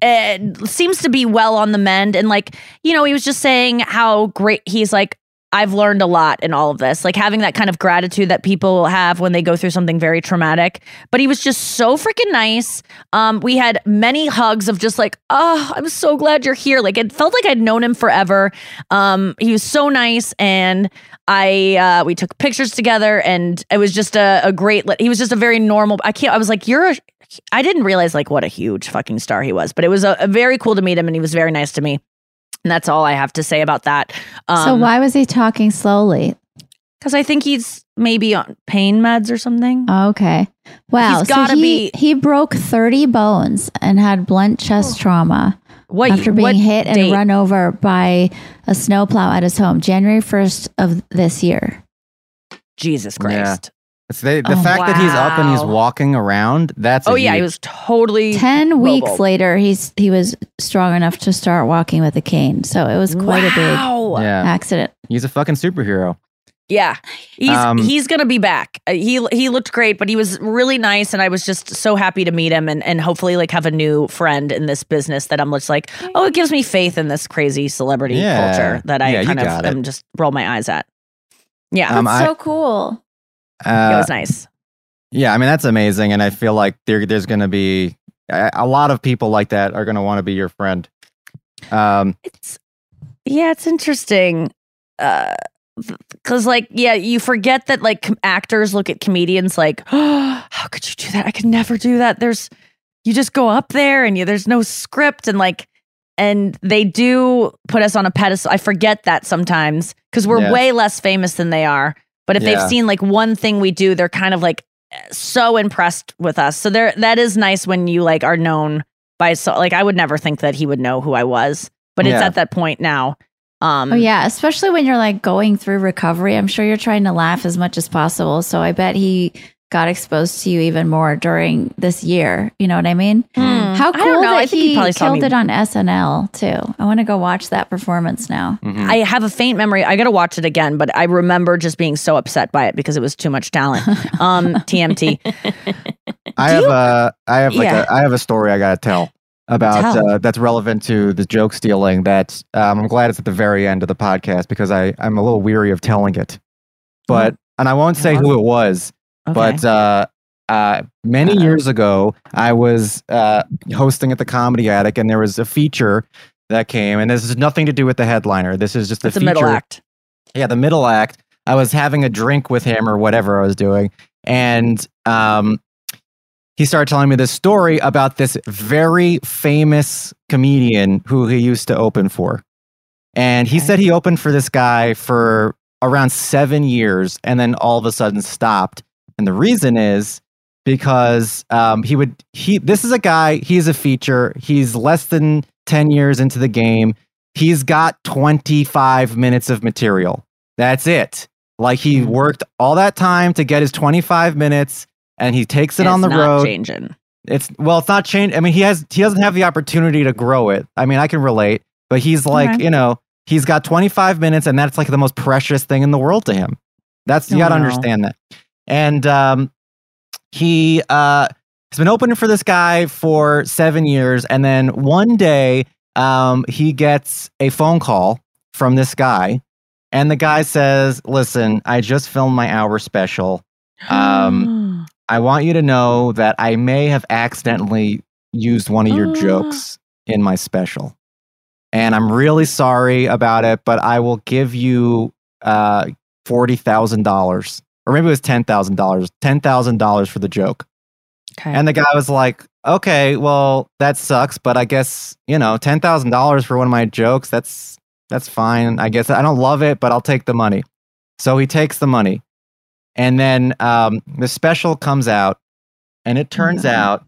it seems to be well on the mend. And like, you know, he was just saying how great he's like, I've learned a lot in all of this, like having that kind of gratitude that people have when they go through something very traumatic. But he was just so freaking nice. Um, we had many hugs of just like, oh, I'm so glad you're here. Like it felt like I'd known him forever. Um, he was so nice, and I uh, we took pictures together, and it was just a, a great. He was just a very normal. I can't. I was like, you're. a I didn't realize like what a huge fucking star he was, but it was a, a very cool to meet him, and he was very nice to me. And that's all I have to say about that. Um, so why was he talking slowly? Because I think he's maybe on pain meds or something. Okay. Wow. He's so gotta he, be- he broke 30 bones and had blunt chest trauma What- after being what hit and date? run over by a snowplow at his home, January 1st of this year. Jesus Yeah. Christ. It's the, the Oh, fact that he's up and he's walking around. That's a Oh yeah, he was totally 10 weeks later, he's he was strong enough to start walking with a cane. So it was quite a big Yeah. accident. He's a fucking superhero. Yeah, he's Um, he's gonna be back. Uh, he he looked great, but he was really nice, and I was just so happy to meet him, and and hopefully like have a new friend in this business that I'm just like, oh, it gives me faith in this crazy celebrity Yeah. culture that I Yeah, kind of it. am just roll my eyes at. Yeah, Um, I- so cool. It Uh, was nice. Yeah, I mean that's amazing, and I feel like there there's going to be a, a lot of people like that are going to want to be your friend. Um, It's yeah, it's interesting. Uh because like yeah you forget that like com- actors look at comedians like oh, how could you do that i could never do that there's you just go up there and you there's no script and like and they do put us on a pedestal i forget that sometimes because we're Yeah. way less famous than they are but if Yeah. they've seen like one thing we do they're kind of like so impressed with us so there that is nice when you like are known by so like i would never think that he would know who i was but it's Yeah. at that point now um Oh yeah, especially when you're like going through recovery. I'm sure you're trying to laugh as much as possible. So I bet he got exposed to you even more during this year. You know what I mean? Hmm. How I cool don't know. that I think he he, probably killed me- it on SNL too. I want to go watch that performance now. mhm. I have a faint memory. I got to watch it again, but I remember just being so upset by it because it was too much talent. Um, TMT. I have you- a I have like Yeah. a I have a story I got to tell about uh, that's relevant to the joke stealing. That um, I'm glad it's at the very end of the podcast because I I'm a little weary of telling it, but and I won't say who it was, Okay. but uh, uh, many years ago I was uh, hosting at the Comedy Attic, and there was a feature that came, and this is nothing to do with the headliner. This is just the feature. middle act. Yeah, the middle act. I was having a drink with him or whatever I was doing, and um, he started telling me this story about this very famous comedian who he used to open for. And he said he opened for this guy for around seven years and then all of a sudden stopped. And the reason is because um, he would, he, this is a guy, he's a feature, he's less than 10 years into the game. He's got 25 minutes of material. That's it. Like he worked all that time to get his 25 minutes and he takes it And on the road. changing. It's well, it's not changed. I mean, he has he doesn't have the opportunity to grow it. I mean, I can relate, but he's like, Okay. you know, he's got 25 minutes and that's like the most precious thing in the world to him. That's you Oh, got to no. understand that. And um he uh has been opening for this guy for 7 years and then one day um he gets a phone call from this guy and the guy says, "Listen, I just filmed my hour special. Um I want you to know that I may have accidentally used one of your jokes in my special. And I'm really sorry about it, but I will give you uh, $40,000 or maybe it was $10,000, $10,000 for the joke. Okay. And the guy was like, okay, well, that sucks, but I guess, you know, $10,000 for one of my jokes, that's, that's fine. I guess I don't love it, but I'll take the money. So he takes the money. And then um, the special comes out, and it turns out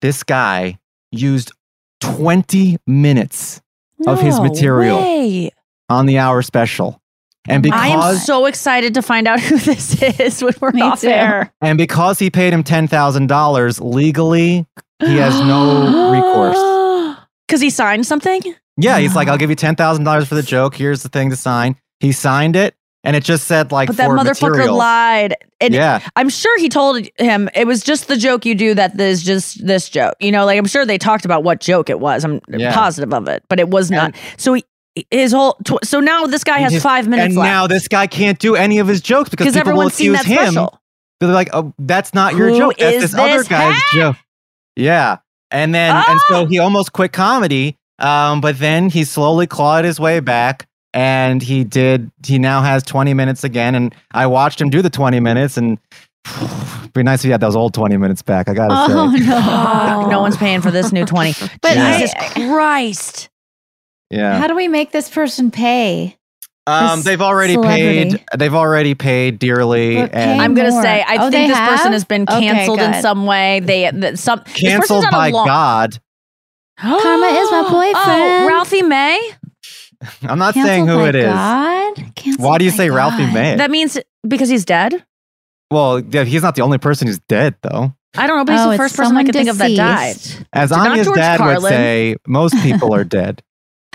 this guy used 20 minutes of his material way. on the hour special. And I am so excited to find out who this is when we're Me off too. air. and because he paid him $10,000 legally, he has no recourse. Because he signed something? Yeah, he's like, I'll give you $10,000 for the joke. Here's the thing to sign. He signed it, and it just said, like, But that motherfucker material. lied. And Yeah. I'm sure he told him it was just the joke you do that is just this joke. You know, like I'm sure they talked about what joke it was. I'm Yeah. positive of it, but it was not. So he, his whole tw- so now this guy has His- five minutes And left. now this guy can't do any of his jokes because people will everyone's seen accuse that him. special. They're like, oh, that's not your joke. That's is this, other guy's hack? joke. Yeah. And then, and Ah! so he almost quit comedy. Um, but then he slowly clawed his way back and he did, he now has 20 minutes again. And I watched him do the 20 minutes and it'd be nice if he had those old 20 minutes back. I gotta Oh say. Fuck, no one's paying for this new 20. But I- Jesus Christ. Yeah. How do we make this person pay? Um, they've already celebrity. paid. They've already paid dearly, and I'm gonna more. say I Oh, think they this person has been Okay, canceled in some way. They that some this person's canceled by long- God. Karma is my Oh, boyfriend. Ralphie May. I'm not Canceled saying who by it is. God? Canceled Why do you by say Ralphie May? That means because he's dead. well, yeah, he's not the only person who's dead, though. I don't know, but he's Oh, the first person I someone could think of that died. deceased. As Not Anya's George dad would Carlin. say, most people are dead.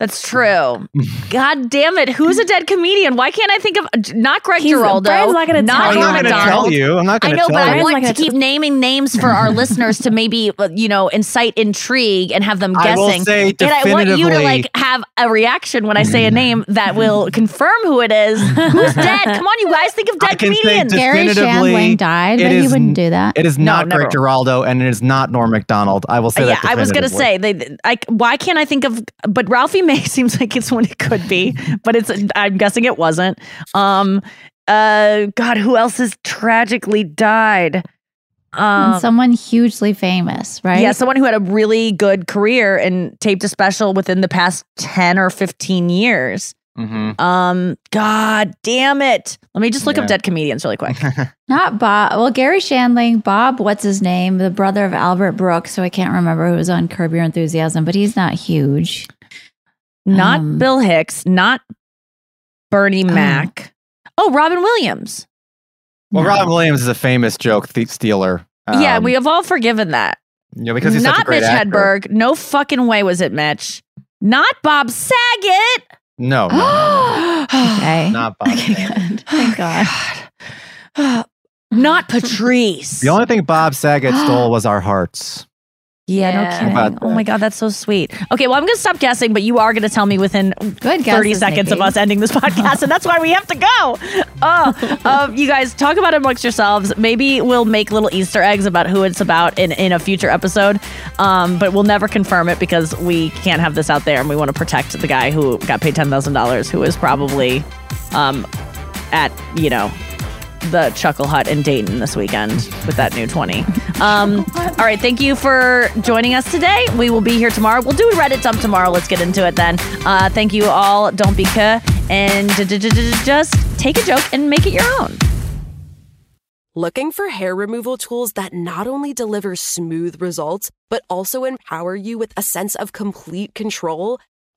That's true. God damn it! Who's a dead comedian? Why can't I think of not Greg He's- Giraldo? Brian's not gonna not tell I'm you. not going to tell you. I'm not going to know, tell but I want not to gonna keep naming names for our listeners to maybe uh, you know incite intrigue and have them I will guessing. say and I want you to like have a reaction when I say a name that will confirm who it is. Who's dead? Come on, you guys, think of I dead can say comedians. Gary Definitively, Shandling died, it but he wouldn't do that. It is No, not never. Greg Giraldo, and it is not Norm Macdonald. I will say yeah, that. I was gonna say they. I, why can't I think of? But Ralphie May seems like it's when it could be, but it's. I'm guessing it wasn't. Um. Uh. God, who else has tragically died? And Um. someone hugely famous, right? Yeah, someone who had a really good career and taped a special within the past ten or fifteen years. Mhm. Um. God damn it! Let me just look up dead comedians really quick. Not Bob. Well, Garry Shandling, Bob, what's his name? The brother of Albert Brooks. So I can't remember who was on Curb Your Enthusiasm, but he's not huge. Not Um, Bill Hicks. Not Bernie Oh. Mac. Oh, Robin Williams. Well, No. Robin Williams is a famous joke thief stealer. yeah, Um, we have all forgiven that. you know, because he's such a Not great Mitch actor. Hedberg. No fucking way was it Mitch. Not Bob Saget. No, no, okay. not Bob. Okay, good. Thank God. Not Patrice. The only thing Bob Saget stole was our hearts. Yeah, no Yeah. kidding. About Oh my god, that's so sweet. Okay, well I'm gonna stop guessing, but you are gonna tell me within Good guess. 30 seconds of us ending this podcast, and that's why we have to go. Oh, um, you guys talk about it amongst yourselves. Maybe we'll make little Easter eggs about who it's about in, in a future episode, um, but we'll never confirm it because we can't have this out there, and we want to protect the guy who got paid ten thousand dollars, who is probably um, at you know the Chuckle Hut in Dayton this weekend with that new 20. Um, all right, thank you for joining us today. We will be here tomorrow. We'll do a Reddit dump tomorrow. Let's get into it then. Uh, thank you all. Don't be cuh and just take a joke and make it your own. Looking for hair removal tools that not only deliver smooth results, but also empower you with a sense of complete control?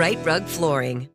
Rite Rug Flooring.